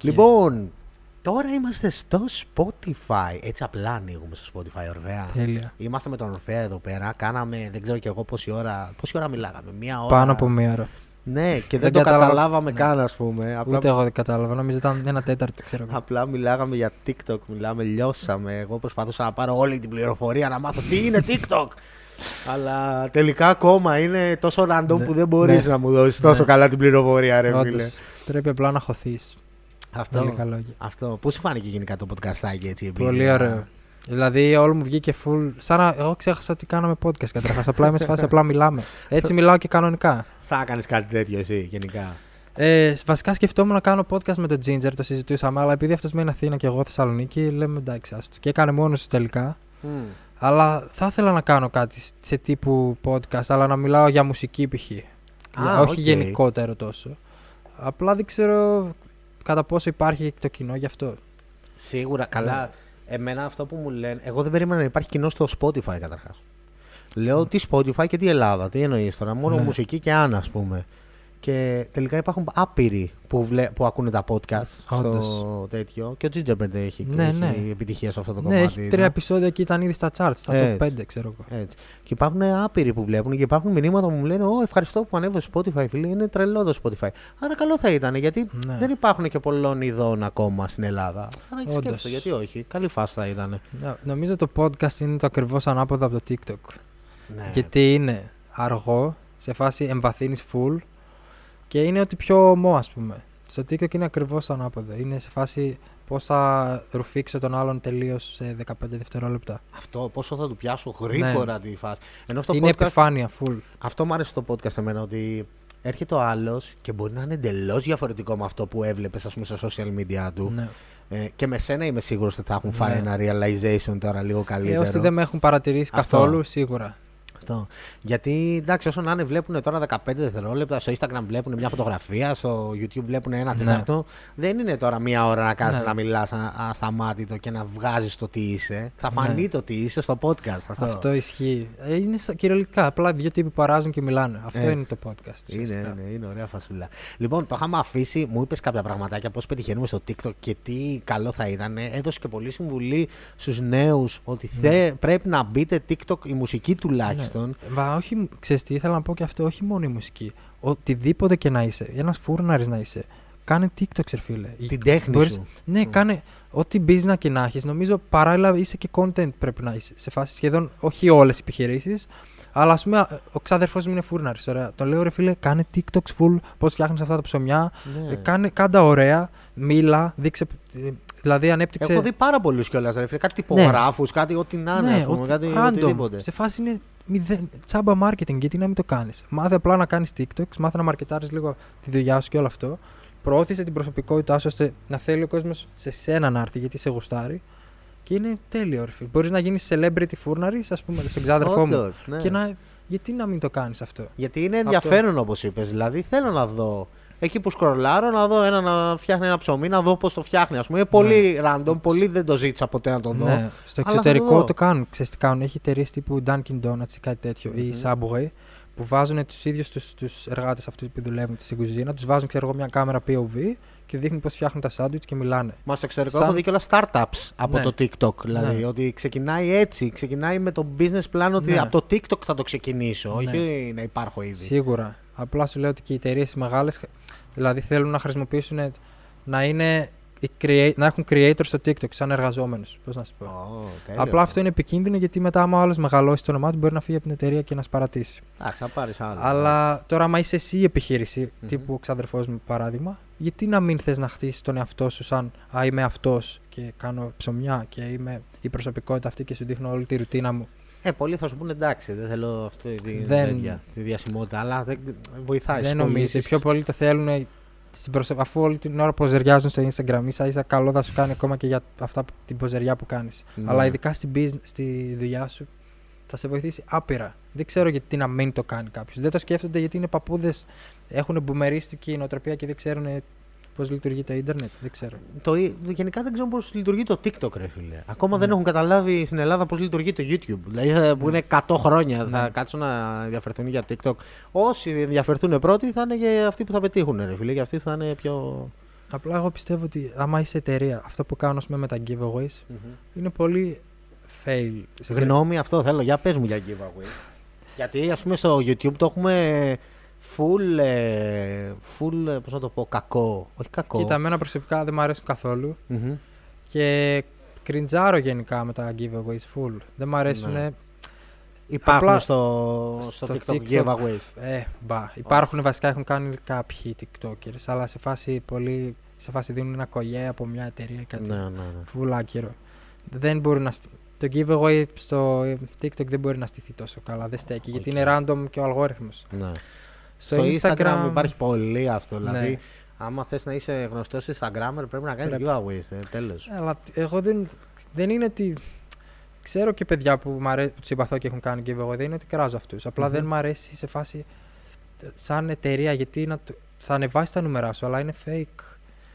Λοιπόν, τώρα είμαστε στο Spotify. Έτσι απλά ανοίγουμε στο Spotify, Ορφέα. Τέλεια. Είμαστε με τον Ορφέα εδώ πέρα. Κάναμε, δεν ξέρω κι εγώ πόση ώρα, πόση ώρα μιλάγαμε. Μία ώρα. Πάνω από μία ώρα. Ναι, και δεν, Δεν το κατάλαβα- καταλάβαμε Ναι. καν, ας πούμε. Απλά, Ούτε εγώ δεν κατάλαβα. Νομίζω ήταν ένα τέταρτο, ξέρω εγώ. απλά μιλάγαμε για TikTok, μιλάμε, λιώσαμε. Εγώ προσπαθούσα να πάρω όλη την πληροφορία να μάθω τι είναι TikTok. Αλλά τελικά ακόμα είναι τόσο random Ναι. που δεν μπορείς Ναι. να μου δώσεις τόσο Ναι. καλά την πληροφορία, ρε φίλε. Όντως, πρέπει απλά να χωθείς. Αυτό. Πολύ καλό. λόγια. Αυτό. Πώς σου φάνηκε γενικά το podcast έτσι, η Πολύ εμπειρία; ωραίο. Δηλαδή, όλο μου βγήκε full. Σαν να. Εγώ ξέχασα ότι κάναμε podcast καταρχάς. απλά είμαι σε φάση, απλά μιλάμε. Έτσι μιλάω και κανονικά. Θα κάνεις κάτι τέτοιο εσύ, γενικά; Ε, βασικά σκεφτόμουν να κάνω podcast με τον Ginger, το συζητούσαμε, αλλά επειδή αυτός μένει Αθήνα και εγώ Θεσσαλονίκη, λέμε εντάξει, άστο. Και έκανε μόνος του τελικά. Μμ. Αλλά θα ήθελα να κάνω κάτι σε τύπου podcast, αλλά να μιλάω για μουσική π.χ. Α, όχι οκ. γενικότερο τόσο. Απλά δεν ξέρω κατά πόσο υπάρχει το κοινό γι' αυτό. Σίγουρα, Ναι. καλά. Εμένα αυτό που μου λένε. Εγώ δεν περίμενα να υπάρχει κοινό στο Spotify καταρχάς. Λέω τι Spotify και τι Ελλάδα. Τι εννοείς τώρα. Μόνο Ναι. μουσική και αν, ας πούμε. Και τελικά υπάρχουν άπειροι που, βλέ, που ακούνε τα podcast στο Όντως. τέτοιο. Και ο Gingerbread έχει, Ναι, έχει ναι. επιτυχία σε αυτό το ναι, κομμάτι. έχει τρία επεισόδια και ήταν ήδη στα charts, στα top Έτσι. 5, ξέρω εγώ. Έτσι. Και υπάρχουν άπειροι που βλέπουν και υπάρχουν μηνύματα που μου λένε: Ω, ευχαριστώ που ανέβω στο Spotify, φίλε. Είναι τρελό το Spotify. Άρα καλό θα ήταν γιατί Ναι. δεν υπάρχουν και πολλών ειδών ακόμα στην Ελλάδα. Άρα Όντως. σκέψτε, γιατί όχι. Καλή φάση θα ήταν. Ναι, Νομίζω το podcast είναι το ακριβώς ανάποδο από το TikTok. Ναι. Γιατί είναι αργό, σε φάση εμβαθύνεις full και είναι ότι πιο ομό, ας πούμε. Στο TikTok είναι ακριβώς το ανάποδο. Είναι σε φάση πώς θα ρουφήξω τον άλλον τελείως σε 15 δευτερόλεπτα. Αυτό πόσο θα του πιάσω γρήγορα τη φάση. Ενώ στο Ναι. είναι podcast. επιφάνεια full. Αυτό μου άρεσε στο podcast εμένα ότι έρχεται ο άλλος και μπορεί να είναι εντελώς διαφορετικό με αυτό που έβλεπες, ας πούμε, στα social media του. Ναι. Ε, και με σένα είμαι σίγουρος ότι θα έχουν φάει Ναι. ένα realization τώρα λίγο Ε, καλύτερο. όσοι δεν με έχουν παρατηρήσει Αυτό. καθόλου, σίγουρα. Αυτό. Γιατί εντάξει, όσο να είναι, βλέπουν τώρα 15 δευτερόλεπτα, στο Instagram βλέπουν μια φωτογραφία, στο YouTube βλέπουν ένα Ναι. τέταρτο. Δεν είναι τώρα μία ώρα να κάθεσαι Ναι. να μιλάς ασταμάτητο και να βγάζεις το τι είσαι. Θα Ναι. φανεί το τι είσαι στο podcast. Αυτό, Αυτό, ισχύει. Ε, είναι σα- κυριολεκτικά. Απλά δύο τύποι που αράζουν και μιλάνε. Αυτό Έτσι. είναι το podcast. Είναι, ουσιαστικά. είναι, είναι ωραία φασούλα. Λοιπόν, το είχαμε αφήσει, μου είπες κάποια πραγματάκια πώς πετυχαίνουμε στο TikTok και τι καλό θα ήταν. Έδωσε και πολύ συμβουλή στους νέους ότι θε, πρέπει να μπείτε TikTok η μουσική τουλάχιστον. Ναι. Μα όχι, ξέρεις τι, ήθελα να πω και αυτό, όχι μόνο η μουσική. Οτιδήποτε και να είσαι, ένας φούρναρης να είσαι, κάνε TikTok, ρε φίλε. Την τέχνη Μπορείς- σου. Ναι, Mm. κάνε ό,τι business και να έχεις. Νομίζω παράλληλα είσαι και content πρέπει να είσαι. Σε φάση σχεδόν όχι όλες οι επιχειρήσεις. Αλλά ας πούμε, ο ξάδερφός μου είναι φούρναρης. Ωραία. Τον λέω ρε φίλε, κάνε TikToks full. Πώς φτιάχνεις αυτά τα ψωμιά. Ναι. Ε, κάνε, κάντα ωραία. Μίλα. Δείξε. Ε, Δηλαδή ανέπτυξε. Έχω δει πάρα πολλούς κιόλας, ρε φίλε. Κάτι τυπογράφου, κάτι ό,τι να είναι, ναι, ας πούμε, ότι- κάτι random. οτιδήποτε. Σε φάση είναι μηδέν, τσάμπα marketing, γιατί να μην το κάνεις. Μάθε απλά να κάνεις TikToks, μάθε να μαρκετάρεις λίγο τη δουλειά σου και όλο αυτό. Προώθησε την προσωπικότητά σου ώστε να θέλει ο κόσμος σε σένα να έρθει γιατί σε γουστάρει. Και είναι τέλειο, ρε φίλε. Μπορείς να γίνεις celebrity φούρναρης, ας πούμε, στον ξάδερφό μου. Όντως, ναι. Και να. Γιατί να μην το κάνεις αυτό; Γιατί είναι ενδιαφέρον όπως είπες. Δηλαδή θέλω να δω. Εκεί που σκρολάρω να δω ένα να φτιάχνει ένα ψωμί, να δω πώς το φτιάχνει. Ας πούμε. Είναι πολύ random, πολύ δεν το ζήτησα ποτέ να το δω. Ναι, στο Αλλά θα το εξωτερικό δω. το, κάνουν. Ξέρεις τι κάνουν; Έχει εταιρείες τύπου Dunkin' Donuts ή κάτι τέτοιο, ή Subway που βάζουν τους ίδιους τους εργάτες αυτούς που δουλεύουν στην κουζίνα, τους βάζουν ξέρω εγώ, μια κάμερα POV και δείχνουν πώς φτιάχνουν τα σάντουιτς και μιλάνε. Μα στο εξωτερικό Σαν- έχω δει κιόλα startups από Ναι. το TikTok. Δηλαδή Ναι. ότι ξεκινάει έτσι. Ξεκινάει με το business plan ότι Ναι. από το TikTok θα το ξεκινήσω. Ναι. Όχι να υπάρχω ήδη. Σίγουρα. Απλά σου λέω ότι και οι εταιρείες οι μεγάλες δηλαδή θέλουν να χρησιμοποιήσουν να, είναι οι create, να έχουν creators στο TikTok σαν εργαζόμενους. Πώς να σου πω. Ω, τέλειο Απλά αυτό είναι επικίνδυνο γιατί μετά, άμα ο άλλος μεγαλώσει το όνομά του, μπορεί να φύγει από την εταιρεία και να σπαρατήσει. Εντάξει, θα πάρεις άλλο. Αλλά τώρα, άμα είσαι εσύ η επιχείρηση, Μμμ. τύπου ο ξαδερφός μου παράδειγμα, γιατί να μην θες να χτίσεις τον εαυτό σου σαν Α, είμαι αυτός και κάνω ψωμιά και είμαι η προσωπικότητα αυτή και σου δείχνω όλη τη ρουτίνα μου. Ε, πολλοί θα σου πούνε εντάξει, δεν θέλω αυτή τη, Δεν- τέτοια, τη διασημότητα, αλλά δεν, βοηθάει. Δεν στις νομίζω. Οι πωλήσεις. πιο πολλοί το θέλουν στην προσε... αφού όλη την ώρα ποζεριάζουν στο Instagram, ίσα ίσα καλό θα σου κάνει ακόμα και για αυτά που- την ποζεριά που κάνεις. Ναι. Αλλά ειδικά στην business, στη δουλειά σου θα σε βοηθήσει άπειρα. Δεν ξέρω γιατί να μην το κάνει κάποιος. Δεν το σκέφτονται γιατί είναι παππούδες, έχουν μπουμερίστικη νοοτροπία και δεν ξέρουν πώς λειτουργεί το Ιντερνετ. Δεν ξέρω. Το, γενικά δεν ξέρω πώς λειτουργεί το TikTok, ρε φίλε. Ακόμα δεν Ναι. έχουν καταλάβει στην Ελλάδα πώς λειτουργεί το YouTube. Δηλαδή θα- που είναι 100 χρόνια θα Ναι. κάτσουν να ενδιαφερθούν για TikTok. Όσοι ενδιαφερθούν πρώτοι θα είναι και αυτοί που θα πετύχουν, ρε φίλε. Και αυτοί που θα είναι πιο Απλά εγώ πιστεύω ότι άμα είσαι εταιρεία, αυτό που κάνω ας πούμε, με τα giveaways είναι πολύ fail. Γνώμη αυτό θέλω, για πες μου για giveaway. Γιατί ας πούμε στο YouTube το έχουμε full, ε, full ε, πώς να το πω, κακό. Όχι κακό. Κοίτα, εμένα προσωπικά δεν μου αρέσουν καθόλου Μμμ. και κριντζάρω γενικά με τα giveaways full. Δεν μου αρέσουν. Ναι. Υπάρχουν Απλά στο, στο, στο TikTok, TikTok. giveaways. Ε, μπα. Υπάρχουν βασικά, έχουν κάνει κάποιοι TikTokers, αλλά σε φάση πολύ. Σε φάση δίνουν ένα κολλιέ από μια εταιρεία ή κάτι. Ναι, ναι, ναι. Full άκυρο. Δεν μπορεί να. στ- Το giveaway στο TikTok δεν μπορεί να στηθεί τόσο καλά. Δεν στέκει. Γιατί Οκ. είναι random και ο αλγόριθμος. ναι. Στο, Στο Instagram, υπάρχει πολύ αυτό. Δηλαδή, Ναι. άμα θες να είσαι γνωστός Instagrammer, πρέπει να κάνεις Πρέπει. giveaways. Ε, τέλος. Αλλά εγώ δεν, δεν είναι ότι. Ξέρω και παιδιά που, μ' αρέ... που συμπαθώ και έχουν κάνει giveaway. Δεν είναι ότι κράζω αυτούς. Απλά Μμμ. δεν μ' αρέσει σε φάση. Σαν εταιρεία, γιατί να το... θα ανεβάσεις τα νούμερα σου, αλλά είναι fake.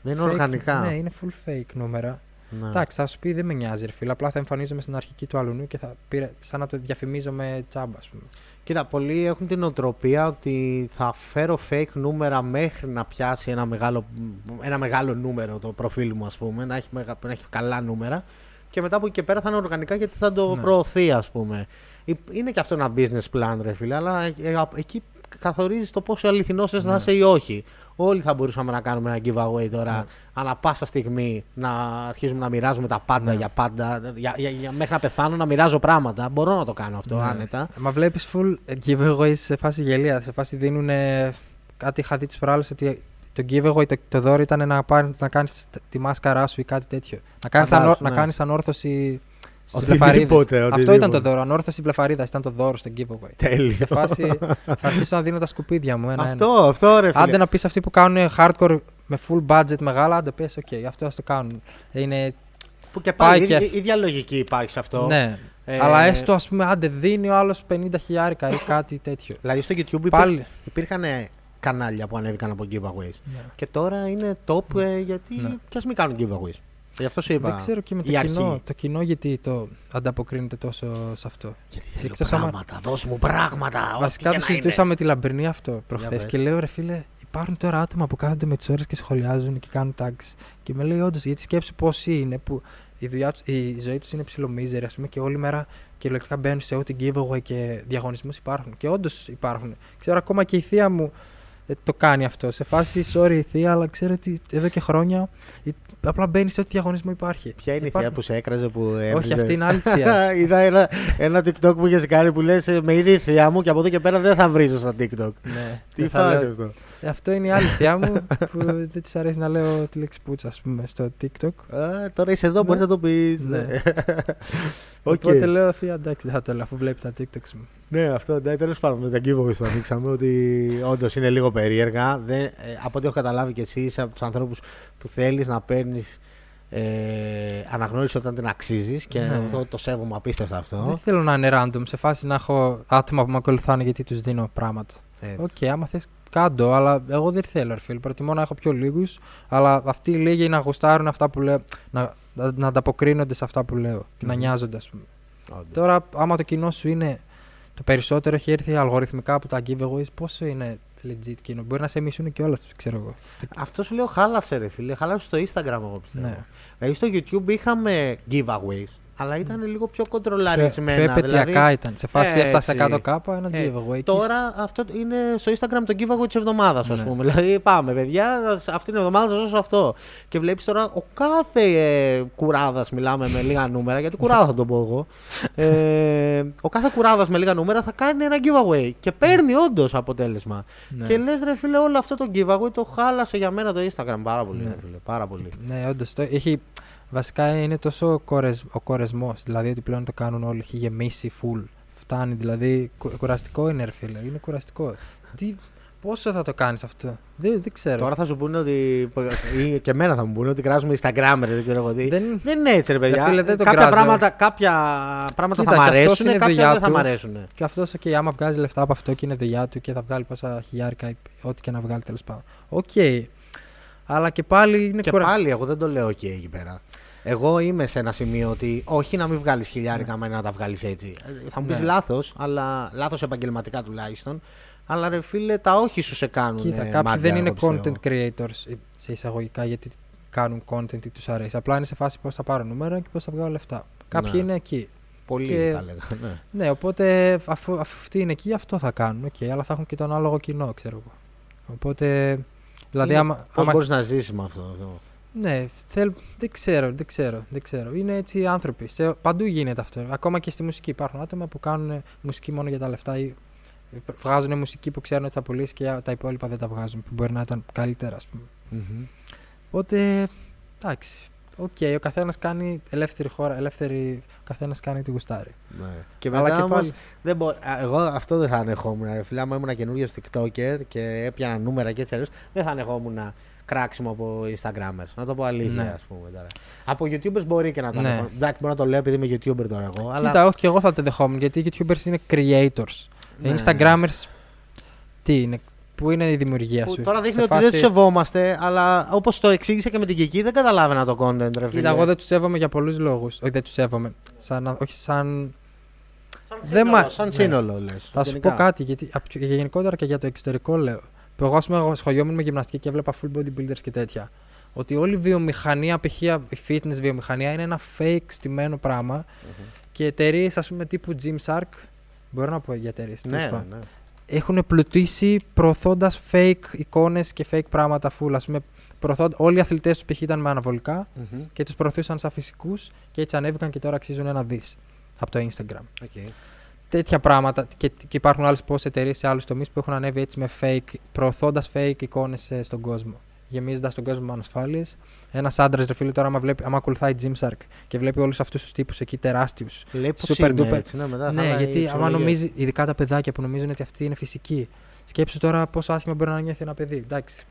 Δεν είναι Fake- οργανικά. Ναι, είναι full fake νούμερα. Ναι. Εντάξει, θα σου πει δεν με νοιάζει, ρε φίλε. Απλά θα εμφανίζομαι στην αρχική του αλουνού και θα πήρε σαν να το διαφημίζω με τσάμπα, ας πούμε. Κοίτα, πολλοί έχουν την οτροπία ότι θα φέρω fake νούμερα μέχρι να πιάσει ένα μεγάλο, ένα μεγάλο νούμερο το προφίλ μου, ας πούμε, να έχει, μεγα- να έχει καλά νούμερα και μετά από εκεί και πέρα θα είναι οργανικά γιατί θα το Ναι. προωθεί, ας πούμε. Υ- Είναι και αυτό ένα business plan, ρε φίλε, αλλά ε, ε, α- εκεί καθορίζεις το πόσο αληθινός θες να Ναι. είσαι ή όχι. Όλοι θα μπορούσαμε να κάνουμε ένα giveaway τώρα, Ναι. ανά πάσα στιγμή να αρχίζουμε να μοιράζουμε τα πάντα Ναι. για πάντα. Για, για, για- μέχρι να πεθάνω να μοιράζω πράγματα. Μπορώ να το κάνω αυτό Ναι. άνετα. Μα βλέπεις full giveaway σε φάση γελοία. Σε φάση δίνουν. Κάτι είχα δει τις προάλλες ότι το giveaway, το, το δώρο ήταν να, πάρεις, να κάνεις τη μάσκαρά σου ή κάτι τέτοιο. Να κάνεις Φαντάσου, ναι. να κάνεις ανόρθωση στις Οτιδήποτε, βλεφαρίδες. Αυτό οτιδήποτε. ήταν το δώρο. Ανόρθωση βλεφαρίδας ήταν το δώρο στο giveaway. Τέλειο. σε φάση θα αρχίσω να δίνω τα σκουπίδια μου. Ένα, Αυτό, αυτό ρε φίλε. Άντε να πεις αυτοί που κάνουν hardcore με full budget μεγάλα, άντε πες, οκ, αυτό ας το κάνουν. Είναι. Που και πάλι πάει η, και- η ίδια λογική υπάρχει σε αυτό. Ναι. Ε, Αλλά έστω ας πούμε, άντε δίνει ο άλλος 50 χιλιάρικα ή κάτι τέτοιο. Δηλαδή στο YouTube υπήρ, Πάλι. υπήρχαν ε, κανάλια που ανέβηκαν από giveaways. Ναι. Και τώρα είναι top ε, γιατί Ναι. κι ας μην κάνουν giveaways. Γι' αυτό σου είπα. Δεν ξέρω και με η το αρχή. κοινό, το κοινό γιατί το ανταποκρίνεται τόσο σε αυτό. Γιατί θέλω Εκτός άμα- πράγματα, δώσ' μου πράγματα. Βασικά ό,τι το και να συζητούσα με τη Λαμπρινή αυτό προχθές πες. και λέω ρε φίλε, υπάρχουν τώρα άτομα που κάθονται με τις ώρες και σχολιάζουν και κάνουν tags. Και με λέει όντως, γιατί σκέψου πόσοι είναι που η, δουλειά τους- η ζωή τους είναι ψηλομίζερη, ας πούμε, και όλη μέρα κυριολεκτικά μπαίνουν σε ό,τι giveaway και διαγωνισμούς υπάρχουν. Και όντως υπάρχουν. Ξέρω ακόμα και η θεία μου ε, το κάνει αυτό. Σε φάση, sorry η θεία, αλλά ξέρω ότι εδώ και χρόνια η- απλά μπαίνει σε ό,τι διαγωνισμό υπάρχει. Ποια είναι η Υπάρχουν- θεία που σε έκραζε που Όχι, έβριζες; αυτή είναι άλλη θεία. Είδα ένα, ένα TikTok που είχες κάνει που λες: Με είδε η θεία μου και από εδώ και πέρα δεν θα βρίζω στα TikTok. ναι, Τι δεν θα φάση λέω- αυτό; Ε, Αυτό είναι η άλλη θεία μου που δεν της αρέσει να λέω τη λέξη πουτσα, ας πούμε, στο TikTok. Α, τώρα είσαι εδώ, Ναι. μπορεί να το πεις. Ναι. Οκ. Οπότε λέω θεία, εντάξει, δεν θα το λέω αφού βλέπει τα TikToks μου. Ναι, αυτό ναι, τέλος πάντων με τα giveaways το ανοίξαμε ότι όντως είναι λίγο περίεργα. Δεν, ε, από ό,τι έχω καταλάβει και εσύ είσαι από τους ανθρώπους που θέλεις να παίρνεις ε, αναγνώριση όταν την αξίζεις και Ναι. αυτό το σέβομαι απίστευτα αυτό. Δεν θέλω να είναι random σε φάση να έχω άτομα που με ακολουθάνε γιατί τους δίνω πράγματα. Έτσι. Οκ, άμα θες κάν' το, αλλά εγώ δεν θέλω, ρε φίλε. Προτιμώ να έχω πιο λίγους, αλλά αυτοί οι λίγοι να γουστάρουν αυτά που λέω, να, να, να ανταποκρίνονται σε αυτά που λέω και να Μμμ. νοιάζονται, ας πούμε. Όντως. Τώρα, άμα το κοινό σου είναι το περισσότερο έχει έρθει αλγοριθμικά από τα giveaways, πόσο είναι legit κοινό. Μπορεί να σε μισούν και όλα, ξέρω εγώ. Αυτό σου λέω χάλασε ρε φίλε, χάλασε στο Instagram εγώ πιστεύω. Ναι. Δηλαδή στο YouTube είχαμε giveaways, αλλά ήταν λίγο πιο Πιο, κοντρολαρισμένα. πιο επετειακά δηλαδή, ήταν. Σε φάση έφτασε Έτσι. 100 κάπα, ένα Ε, giveaway. και Τώρα αυτό είναι στο Instagram το giveaway της εβδομάδας, ας Ναι. πούμε. Δηλαδή, πάμε, παιδιά, αυτή την εβδομάδα θα δώσω αυτό. Και βλέπεις τώρα ο κάθε ε, κουράδας, μιλάμε με λίγα νούμερα, γιατί κουράδα θα το πω εγώ. Ε, ο κάθε κουράδας με λίγα νούμερα θα κάνει ένα giveaway. Και παίρνει όντως αποτέλεσμα. Ναι. Και λες, ρε φίλε, όλο αυτό το giveaway το χάλασε για μένα το Instagram πάρα πολύ. Ναι. Ρε, φίλε, πάρα πολύ. Ναι, όντως. Έχει... Βασικά είναι τόσο ο, κορεσ... ο κορεσμό. Δηλαδή ότι πλέον το κάνουν όλοι. Έχει γεμίσει full. Φτάνει. Δηλαδή κου... κουραστικό είναι, ρε φίλε. Είναι κουραστικό. Τι... Πόσο θα το κάνεις αυτό; Δεν, δεν ξέρω. Τώρα θα σου πούνε ότι. ή και εμένα θα μου πούνε ότι κράζουμε Instagram, ρε, δεν ξέρω εγώ τι. Δεν... Δεν είναι έτσι, ρε παιδιά. φίλε, δεν το κάποια, κράζω. πράγματα, κάποια πράγματα Κοίτα, θα μ' κι αυτός αρέσουν, είναι κάποια δουλειά δεν θα του. μ' αρέσουν. Και αυτός, OK, άμα βγάζει λεφτά από αυτό και είναι δουλειά του και θα βγάλει πόσα χιλιάρικα ή ό,τι και να βγάλει τέλος πάντων. Οκ. Αλλά και πάλι είναι Και κουρα... πάλι, εγώ δεν το λέω και εκεί πέρα. Εγώ είμαι σε ένα σημείο ότι όχι να μην βγάλεις χιλιάρικα, Ναι. άμα είναι να τα βγάλεις έτσι. Ε, Θα μου πεις Ναι. λάθος, αλλά λάθος επαγγελματικά τουλάχιστον. Αλλά ρε φίλε, τα όχι σου σε κάνουν. Κοίτα, ε, κάποιοι μάγκα, δεν είναι εγώ πιστεύω. content creators ε, σε εισαγωγικά γιατί κάνουν content ή τους αρέσει. Απλά είναι σε φάση πώς θα πάρω νούμερα και πώς θα βγάλω λεφτά. Κάποιοι Ναι. είναι εκεί. Πολύ και- θα έλεγα. Ναι. Ναι, οπότε αφού, αφού αυτοί είναι εκεί, αυτό θα κάνουν. Okay, αλλά θα έχουν και τον άλογο κοινό, ξέρω εγώ. Οπότε. Δηλαδή, Είναι- άμα, Πώς άμα- μπορείς να ζήσεις με αυτό. αυτό. Ναι, θέλ, δεν ξέρω, δεν ξέρω, δεν ξέρω. Είναι έτσι άνθρωποι. Σε, παντού γίνεται αυτό. Ακόμα και στη μουσική υπάρχουν άτομα που κάνουν μουσική μόνο για τα λεφτά ή βγάζουν μουσική που ξέρουν ότι θα πουλήσει και τα υπόλοιπα δεν τα βγάζουν. Που μπορεί να ήταν καλύτερα, ας πούμε. Μμμ. Οπότε, εντάξει. Οκ, ο καθένας κάνει ελεύθερη χώρα, ελεύθερη. Ο καθένας κάνει τι γουστάρει. Ναι. Και Αλλά μετά και όμως, πάλι. δεν μπο... Α, εγώ αυτό δεν θα ανεχόμουν. Ρε φίλε, άμα ήμουν καινούριο TikToker και έπιανα νούμερα και έτσι αλλιώς, δεν θα ανεχόμουν κράξιμο από Instagrammers. Να το πω αλήθεια, Ναι. ας πούμε τώρα. Από YouTubers μπορεί και να το Ναι. ανεχτώ. Εντάξει, μπορώ να το λέω επειδή είμαι YouTuber τώρα εγώ. Αλλά... Κοίτα, όχι και εγώ θα το δεχόμουν γιατί οι YouTubers είναι creators. Ναι. Οι Instagrammers. Τι είναι, πού είναι η δημιουργία Που σου; τώρα Σε δείχνει ότι φάση- δεν τους σεβόμαστε, αλλά όπως το εξήγησε και με την Κική, δεν καταλάβαινα το content, ρε φίλε. Κοίτα, εγώ δεν τους σέβομαι για πολλούς λόγους. Όχι, δεν τους σέβομαι. Σαν, όχι σαν. Σαν δεν σύνολο, μα- σαν ναι. σύνολο λες. Θα σου γενικά. πω κάτι, γιατί απ- και γενικότερα και για το εξωτερικό λέω. Που εγώ, ας πούμε, εγώ σχολιόμουν με γυμναστική και έβλεπα full bodybuilders και τέτοια. Ότι όλη η βιομηχανία, π.χ. η fitness βιομηχανία είναι ένα fake στημένο πράγμα Μμμ. και εταιρείες, ας πούμε, τύπου Gymshark. Μπορώ να πω για εταιρείες. Ναι, ναι, ναι. Έχουν πλουτίσει προωθώντας fake εικόνες και fake πράγματα full. Ας πούμε, προωθώντα- όλοι οι αθλητές τους π.χ. ήταν με αναβολικά Μμμ. και τους προωθούσαν σαν φυσικούς και έτσι ανέβηκαν και τώρα αξίζουν ένα δις από το Instagram. OK. Τέτοια πράγματα. Και, και υπάρχουν άλλες πόσες εταιρείες σε άλλους τομείς που έχουν ανέβει έτσι με fake, προωθώντας fake εικόνες στον κόσμο. Γεμίζοντας τον κόσμο με ανασφάλειες. Ένας άντρας, ρε φίλε, τώρα, άμα, βλέπει, άμα ακολουθάει Gymshark και βλέπει όλους αυτούς τους τύπους εκεί τεράστιους. Λέει πως Super είναι duper. έτσι, ναι, μετά Ναι, χαλάει η γιατί άμα ψυχολογία. νομίζει, ειδικά τα παιδάκια που νομίζουν ότι αυτή είναι φυσική. Σκέψου τώρα πόσο άσχημα μπορεί να νιώθει ένα παιδί. Εντάξει.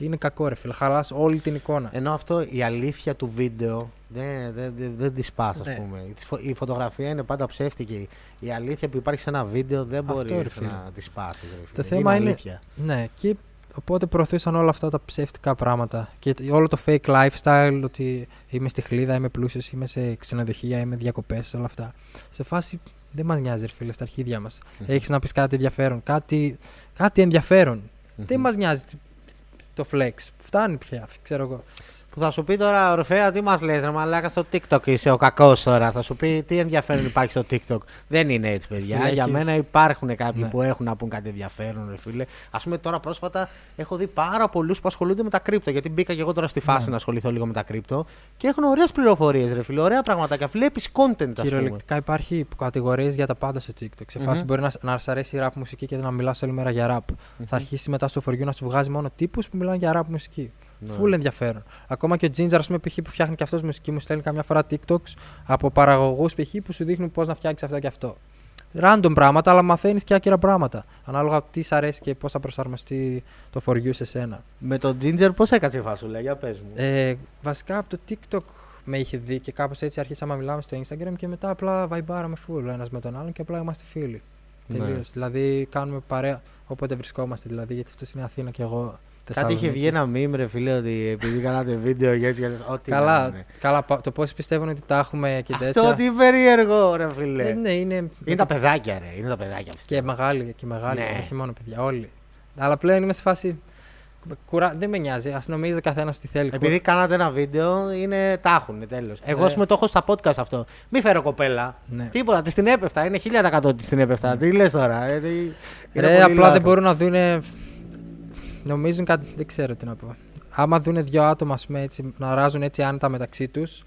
Είναι κακό, ρε φίλε. Χαλάς όλη την εικόνα. Ενώ αυτό η αλήθεια του βίντεο δεν, δεν, δεν, δεν της σπά, ας Ναι. πούμε. Η φω- Η φωτογραφία είναι πάντα ψεύτικη. Η αλήθεια που υπάρχει σε ένα βίντεο δεν Αυτό, μπορεί ρε φίλε. να τη σπάσει. Το θέμα είναι- αλήθεια. Ναι, και οπότε προωθούσαν όλα αυτά τα ψεύτικα πράγματα. Και τ- όλο το fake lifestyle, ότι είμαι στη χλίδα, είμαι πλούσιος, είμαι σε ξενοδοχεία, είμαι διακοπές, όλα αυτά. Σε φάση δεν μας νοιάζει, ρε φίλε, στα αρχίδια μας. Έχεις να πεις κάτι ενδιαφέρον. Κάτι, κάτι ενδιαφέρον. Δεν μας νοιάζει τ- το flex. Φτάνει πια, ξέρω εγώ. Που θα σου πει τώρα, Ορφέα, τι μας λες, ρε Μαλάκα, στο TikTok είσαι ο κακός τώρα. Θα σου πει τι ενδιαφέρον υπάρχει στο TikTok. Δεν είναι έτσι, παιδιά. Φίλε, Για έχει- μένα υπάρχουν κάποιοι Ναι. που έχουν να πούν κάτι ενδιαφέρον, ρε φίλε. Α πούμε, τώρα πρόσφατα έχω δει πάρα πολλούς που ασχολούνται με τα κρύπτο. Γιατί μπήκα και εγώ τώρα στη φάση Ναι. να ασχοληθώ λίγο με τα κρύπτο. Και έχουν ωραίες πληροφορίες, ρε φίλε. Ωραία πραγματάκια. Βλέπεις content, ας πούμε. Κυριολεκτικά υπάρχει κατηγορίες για τα πάντα στο TikTok. Σε φάση Μμμ. μπορεί να, να σ' αρέσει η rap μουσική και να μιλάς όλη μέρα για rap. Θα αρχίσει μετά στο φοριού να σου βγάζει μόνο τύπους που μιλάνε για rap μουσική. Ναι. Φουλ ενδιαφέρον. Ακόμα και ο Ginger, ας πούμε, π.χ. που φτιάχνει και αυτός μουσική, μου στέλνει καμιά φορά TikToks από παραγωγούς π.χ. που σου δείχνουν πώς να φτιάξεις αυτό και αυτό. Random πράγματα, αλλά μαθαίνεις και άκυρα πράγματα. Ανάλογα τι σ' αρέσει και πώς θα προσαρμοστεί το for you σε σένα. Με τον Ginger, πώς έκατσε η φάσουλα, για πες μου. Ε, βασικά από το TikTok με είχε δει και κάπως έτσι αρχίσαμε να μιλάμε στο Instagram και μετά απλά βαϊμπάραμε full ένας με τον άλλον και απλά είμαστε φίλοι. Ναι. Τελείως. Δηλαδή κάνουμε παρέα όποτε βρισκόμαστε. Δηλαδή γιατί αυτό είναι Αθήνα και εγώ. Κάτι είχε βγει Θεσσαλονίκη. ένα meme, ρε φίλε, ότι επειδή κάνατε βίντεο και έτσι, και έτσι, ό,τι να Καλά, είναι. καλά, πα- το πώ πιστεύουν ότι τα έχουμε και τέτοια. Αυτό τι περίεργο, ρε φίλε. Ε, ναι, είναι. Είναι τα παιδάκια, ρε. Είναι τα παιδάκια, Και πιστεύω. μεγάλοι, και μεγάλοι, Ναι. όχι μόνο παιδιά, όλοι. Αλλά πλέον είμαι σε φάση. Κουρά... Δεν με νοιάζει, ας νομίζει ο καθένας τι θέλει. Επειδή κάνατε ένα βίντεο, είναι τα έχουν τέλος. Εγώ, Ναι. α πούμε, το έχω στα podcast αυτό. Μη φέρω κοπέλα. Ναι. Τίποτα, τη την έπεφτα. Είναι 1000% της την έπεφτα. Τι λες τώρα. Ε, τι- είναι Ρε, πολύ απλά λάθος. δεν μπορούν να δουν. Νομίζουν κάτι. Δεν ξέρω τι να πω. Άμα δουν δύο άτομα ας πούμε, έτσι, να αράζουν έτσι άνετα μεταξύ τους,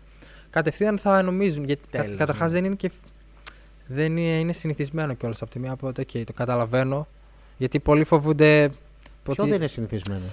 κατευθείαν θα νομίζουν. Γιατί κα, Τέλος, καταρχάς ναι. δεν είναι και. Δεν είναι, είναι συνηθισμένο κιόλας από τη μία. Οπότε, οκ, το καταλαβαίνω. Γιατί πολλοί φοβούνται. Ποιο ότι δεν είναι συνηθισμένο;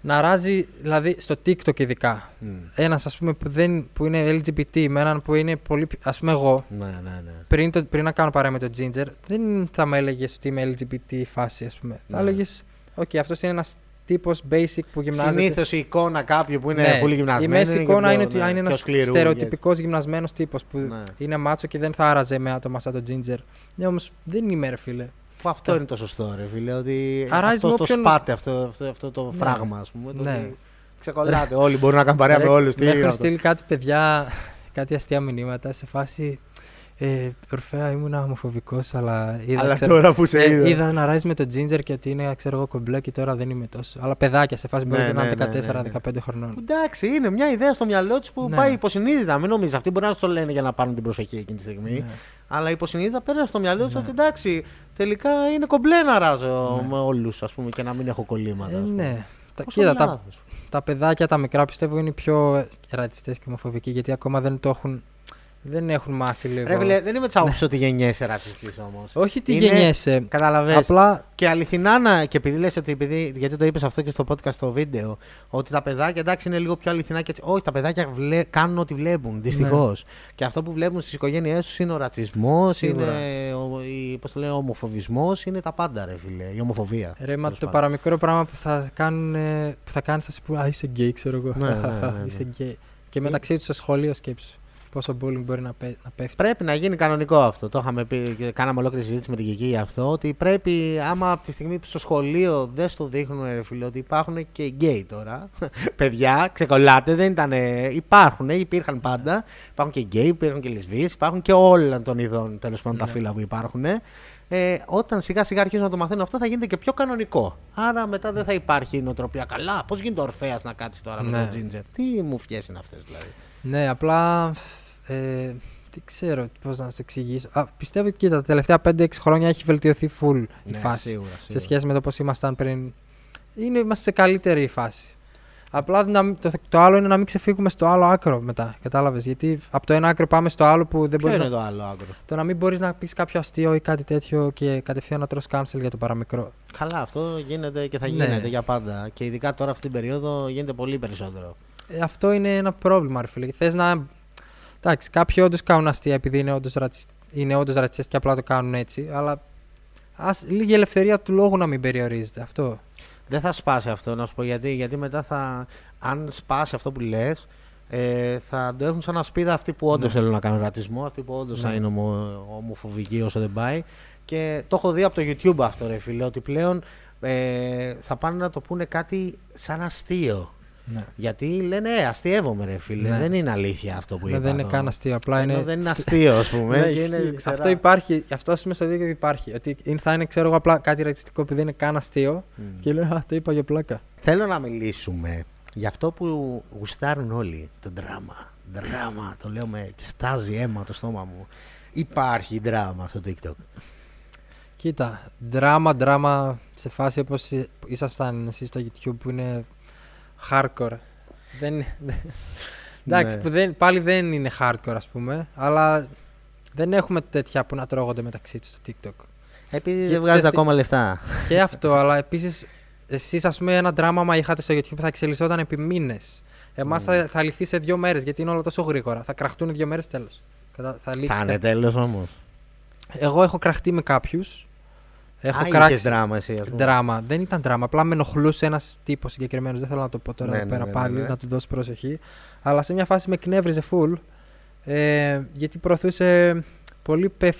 Να αράζει, δηλαδή στο TikTok ειδικά. Μμ. Ένας ας πούμε που, δεν, που είναι LGBT με έναν που είναι πολύ. Ας πούμε, εγώ Ναι, ναι, ναι. πριν, το, πριν να κάνω παρέα με τον Ginger, δεν θα με έλεγες ότι είμαι LGBT φάση, ας πούμε. Ναι. Θα έλεγες, OK, αυτός είναι ένας τύπος basic που γυμνάζεται. Συνήθως η εικόνα κάποιου που είναι Ναι, πολύ Η γυμνασμένο. μέση εικόνα πιο- είναι ότι ναι, είναι πιο ένας σκληρού, στερεοτυπικός γυμνασμένος τύπος που Ναι. είναι μάτσο και δεν θα άραζε με άτομα σαν τον Ginger. Ναι, όμως δεν είμαι, ρε φίλε. Που αυτό είναι το σωστό, ρε φίλε. Ότι Αράζει αυτό με το όποιον- σπάτε, αυτό, αυτό, αυτό το Ναι. φράγμα, ας πούμε. Το Ναι. ότι Ξεκολλάτε. Όλοι μπορούν να κάνουν παρέα με Ρε, όλου. Μου έχουν στείλει κάτι παιδιά, κάτι αστεία μηνύματα σε φάση. Ε, Ορφέα ήμουν ομοφοβικός, αλλά είδα, Αλλά ξέρω- τώρα που σε ε, είδα. είδα να ράζει με το Ginger και ότι είναι ξέρω εγώ κομπλέ και τώρα δεν είμαι τόσο. Αλλά παιδάκια σε φάση μπορεί Ναι, να ναι, είναι ναι, ναι, 14-15 χρονών. Εντάξει, είναι μια ιδέα στο μυαλό τους που Ναι. πάει υποσυνείδητα. Μην νομίζεις. Αυτοί μπορεί να σου το λένε για να πάρουν την προσοχή εκείνη τη στιγμή. Ναι. Αλλά υποσυνείδητα πέρασε στο μυαλό τους Ναι. ότι εντάξει, τελικά είναι κομπλέ να ράζω Ναι. με όλους και να μην έχω κολλήματα. Ε, ας πούμε. ναι. Τα, Πόσο κοίτα, τα, λάθος. τα παιδάκια τα μικρά πιστεύω είναι πιο ρατσιστές και ομοφοβικοί γιατί ακόμα δεν το έχουν, δεν έχουν μάθει λίγο. Ρε φίλε, δεν είμαι της άποψης ότι γεννιέσαι ρατσιστής όμως. Όχι τι Είναι- γεννιέσαι. Καταλαβες. Απλά Και αληθινά να. Και επειδή λες ότι. Επειδή, γιατί το είπες αυτό και στο podcast στο βίντεο. Ότι τα παιδάκια εντάξει είναι λίγο πιο αληθινά και έτσι. Όχι, τα παιδάκια βλέ, κάνουν ό,τι βλέπουν. Δυστυχώς. Ναι. Και αυτό που βλέπουν στις οικογένειές τους είναι ο ρατσισμός, Σίγουρα. είναι ο, η, πώς το λένε, ο ομοφοβισμός, είναι τα πάντα, ρε φίλε. Η ομοφοβία. ρε, μα τέλος το πάντων. παραμικρό πράγμα που θα, κάνουν, ε, που θα κάνεις θα σου πούνε Α, είσαι γκέι, ξέρω εγώ. Ναι, ναι, ναι, ναι. είσαι γκέι. Και μεταξύ τους στο σχολείο σκέψου. Πόσο bullying μπορεί να, πέ, να πέφτει. Πρέπει να γίνει κανονικό αυτό. Το είχαμε πει και κάναμε ολόκληρη συζήτηση με την Κική για αυτό. Ότι πρέπει, άμα από τη στιγμή που στο σχολείο δεν στο δείχνουν, ρε φίλε, ότι υπάρχουν και γκέι τώρα. Παιδιά, ξεκολλάτε, δεν ήταν. Υπάρχουν, υπήρχαν πάντα. Υπάρχουν και γκέι, υπάρχουν και λεσβείε, υπάρχουν και όλων των ειδών τέλος πάντων τα Ναι. φύλλα που υπάρχουν. Ε, όταν σιγά σιγά αρχίζουν να το μαθαίνουν αυτό, θα γίνεται και πιο κανονικό. Άρα μετά δεν θα υπάρχει η νοοτροπία. Καλά, πώς γίνεται ο Ορφαία να κάτσει τώρα με Ναι. τον Τζίντζερ; Τι μου φιέ είναι αυτές δηλαδή; Ναι, απλά ε, δεν ξέρω πώς να σου το εξηγήσω. Α, πιστεύω ότι κοίτα, τα τελευταία 5-6 χρόνια έχει βελτιωθεί full η Ναι, φάση. σίγουρα, σε σίγουρα. σχέση με το πώς ήμασταν πριν. Είναι, είμαστε σε καλύτερη φάση. Απλά να μην- το, το άλλο είναι να μην ξεφύγουμε στο άλλο άκρο μετά. Κατάλαβες; Γιατί από το ένα άκρο πάμε στο άλλο που δεν Ποιο μπορείς είναι να. το άλλο άκρο; Το να μην μπορείς να πεις κάποιο αστείο ή κάτι τέτοιο και κατευθείαν να τρως cancel για το παραμικρό. Καλά, αυτό γίνεται και θα Ναι. γίνεται για πάντα. Και ειδικά τώρα αυτή την περίοδο γίνεται πολύ περισσότερο. Ε, αυτό είναι ένα πρόβλημα, ρε φίλε. Θες να. Εντάξει, κάποιοι όντως κάνουν αστεία επειδή είναι όντως είναι όντως ρατσιστές και απλά το κάνουν έτσι. Αλλά ας, λίγη ελευθερία του λόγου να μην περιορίζεται. Αυτό. Δεν θα σπάσει αυτό, να σου πω γιατί. Γιατί μετά θα. Αν σπάσει αυτό που λες, ε, θα το έχουν σαν ασπίδα αυτοί που όντως Ναι. θέλουν να κάνουν ρατσισμό, αυτοί που όντως θα Ναι. είναι ομο, ομοφοβικοί όσο δεν πάει. Και το έχω δει από το YouTube αυτό, ρε φίλε, ότι πλέον ε, θα πάνε να το πούνε κάτι σαν αστείο. Ναι. Γιατί λένε, Ε, αστείευομαι, ρε φίλε. Ναι. Δεν είναι αλήθεια αυτό που Ναι, είπα. δεν είναι το- καν αστείο. Απλά Ενώ είναι. δεν είναι αστείο, ας πούμε. Ναι, και ισχύει. είναι ξερά. αυτό υπάρχει. Αυτό είμαι στο δίκαιο υπάρχει. Ότι είναι- θα είναι, ξέρω εγώ, απλά κάτι ρατσιστικό που δεν είναι καν αστείο. Μμ. Και λέω, Α, το είπα για πλάκα. Θέλω να μιλήσουμε για αυτό που γουστάρουν όλοι. Το δράμα. Δράμα. Το λέω με και στάζει αίμα το στόμα μου. Υπάρχει δράμα στο TikTok. Κοίτα, δράμα, δράμα σε φάση όπως ήσασταν εσείς στο YouTube που είναι hardcore. Δεν είναι. δεν- Εντάξει, Ναι. που δεν, πάλι δεν είναι hardcore, ας πούμε, αλλά δεν έχουμε τέτοια που να τρώγονται μεταξύ τους στο TikTok. Επειδή Και δεν βγάζετε ξέρεις τι- ακόμα λεφτά. και αυτό, αλλά επίσης εσείς, ας πούμε, ένα δράμα, άμα είχατε στο YouTube, θα εξελισσόταν επί μήνες. Εμάς Mm. θα, θα λυθεί σε δύο μέρες, γιατί είναι όλο τόσο γρήγορα. Θα κραχτούν δύο μέρες τέλος. Θα λήξει. Θα είναι κα- τέλος όμως. Εγώ έχω κραχτεί με κάποιους. Έχω Α, κράξει. είχες δράμα εσύ, ας πούμε. Δράμα. Δεν ήταν δράμα. Απλά με ενοχλούσε ένας τύπος συγκεκριμένος. Δεν θέλω να το πω τώρα Ναι, εδώ ναι, πέρα ναι, πάλι, ναι, ναι. να του δώσει προσοχή. Αλλά σε μια φάση με εκνεύριζε full. Ε, γιατί προωθούσε πολύ πεφ...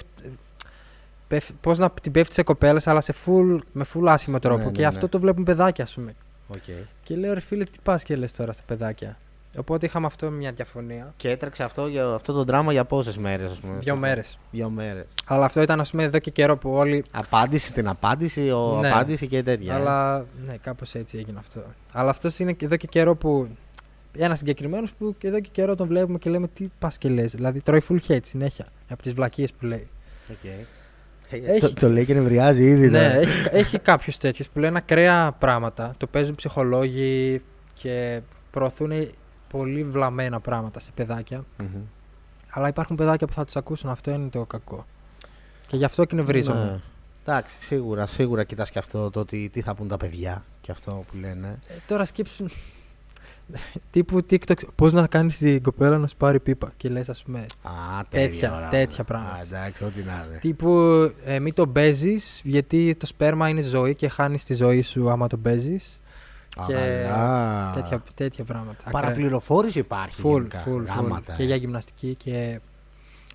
Πεφ... Πώς να την πέφτει σε κοπέλες αλλά σε full... με full άσχημο τρόπο. Ναι, ναι, και ναι. αυτό το βλέπουν παιδάκια, ας πούμε. Οκ. Και λέω ρε φίλε, τι πας και λες τώρα στα παιδάκια. Οπότε είχαμε αυτό μια διαφωνία. Και έτρεξε αυτό, για, αυτό το δράμα για πόσες μέρες, ας πούμε. Δύο μέρες. Δύο μέρες. Αλλά αυτό ήταν, ας πούμε, εδώ και καιρό που όλοι. Απάντηση στην απάντηση, ο Ναι. απάντηση και τέτοια. ε. Αλλά ναι, κάπως έτσι έγινε αυτό. Αλλά αυτός είναι και εδώ και καιρό που. Ένας συγκεκριμένος που και εδώ και καιρό τον βλέπουμε και λέμε τι πας και λες. Δηλαδή τρώει full hate συνέχεια από τις βλακίες που λέει. Οκ. Έχει- Το, το λέει και νευριάζει ήδη. ναι, τώρα. έχει, έχει κάποιους τέτοιους που λένε ακραία πράγματα. Το παίζουν ψυχολόγοι και προωθούν πολύ βλαμμένα πράγματα σε παιδάκια. Μμμ. Αλλά υπάρχουν παιδάκια που θα τους ακούσουν. Αυτό είναι το κακό. Και γι' αυτό εκνευρίζομαι. Ναι. Εντάξει, σίγουρα, σίγουρα κοιτάς και αυτό το ότι τι θα πούν τα παιδιά και αυτό που λένε. Ε, τώρα σκέψουν. τύπου TikTok, πώς να κάνεις την κοπέλα να σου πάρει πίπα. Και λες, ας πούμε, Α, Τέτοια- τέτοια, ώρα, τέτοια ωραία. πράγματα. Α, εντάξει, ό,τι να είναι. Τύπου ε, μην το παίζει, γιατί το σπέρμα είναι ζωή και χάνεις τη ζωή σου άμα το παίζει. Α, και καλά. Τέτοια, τέτοια πράγματα. Ακραία. Παραπληροφόρηση υπάρχει Full, γενικά. full, full. Γάματα, Και ε. για γυμναστική και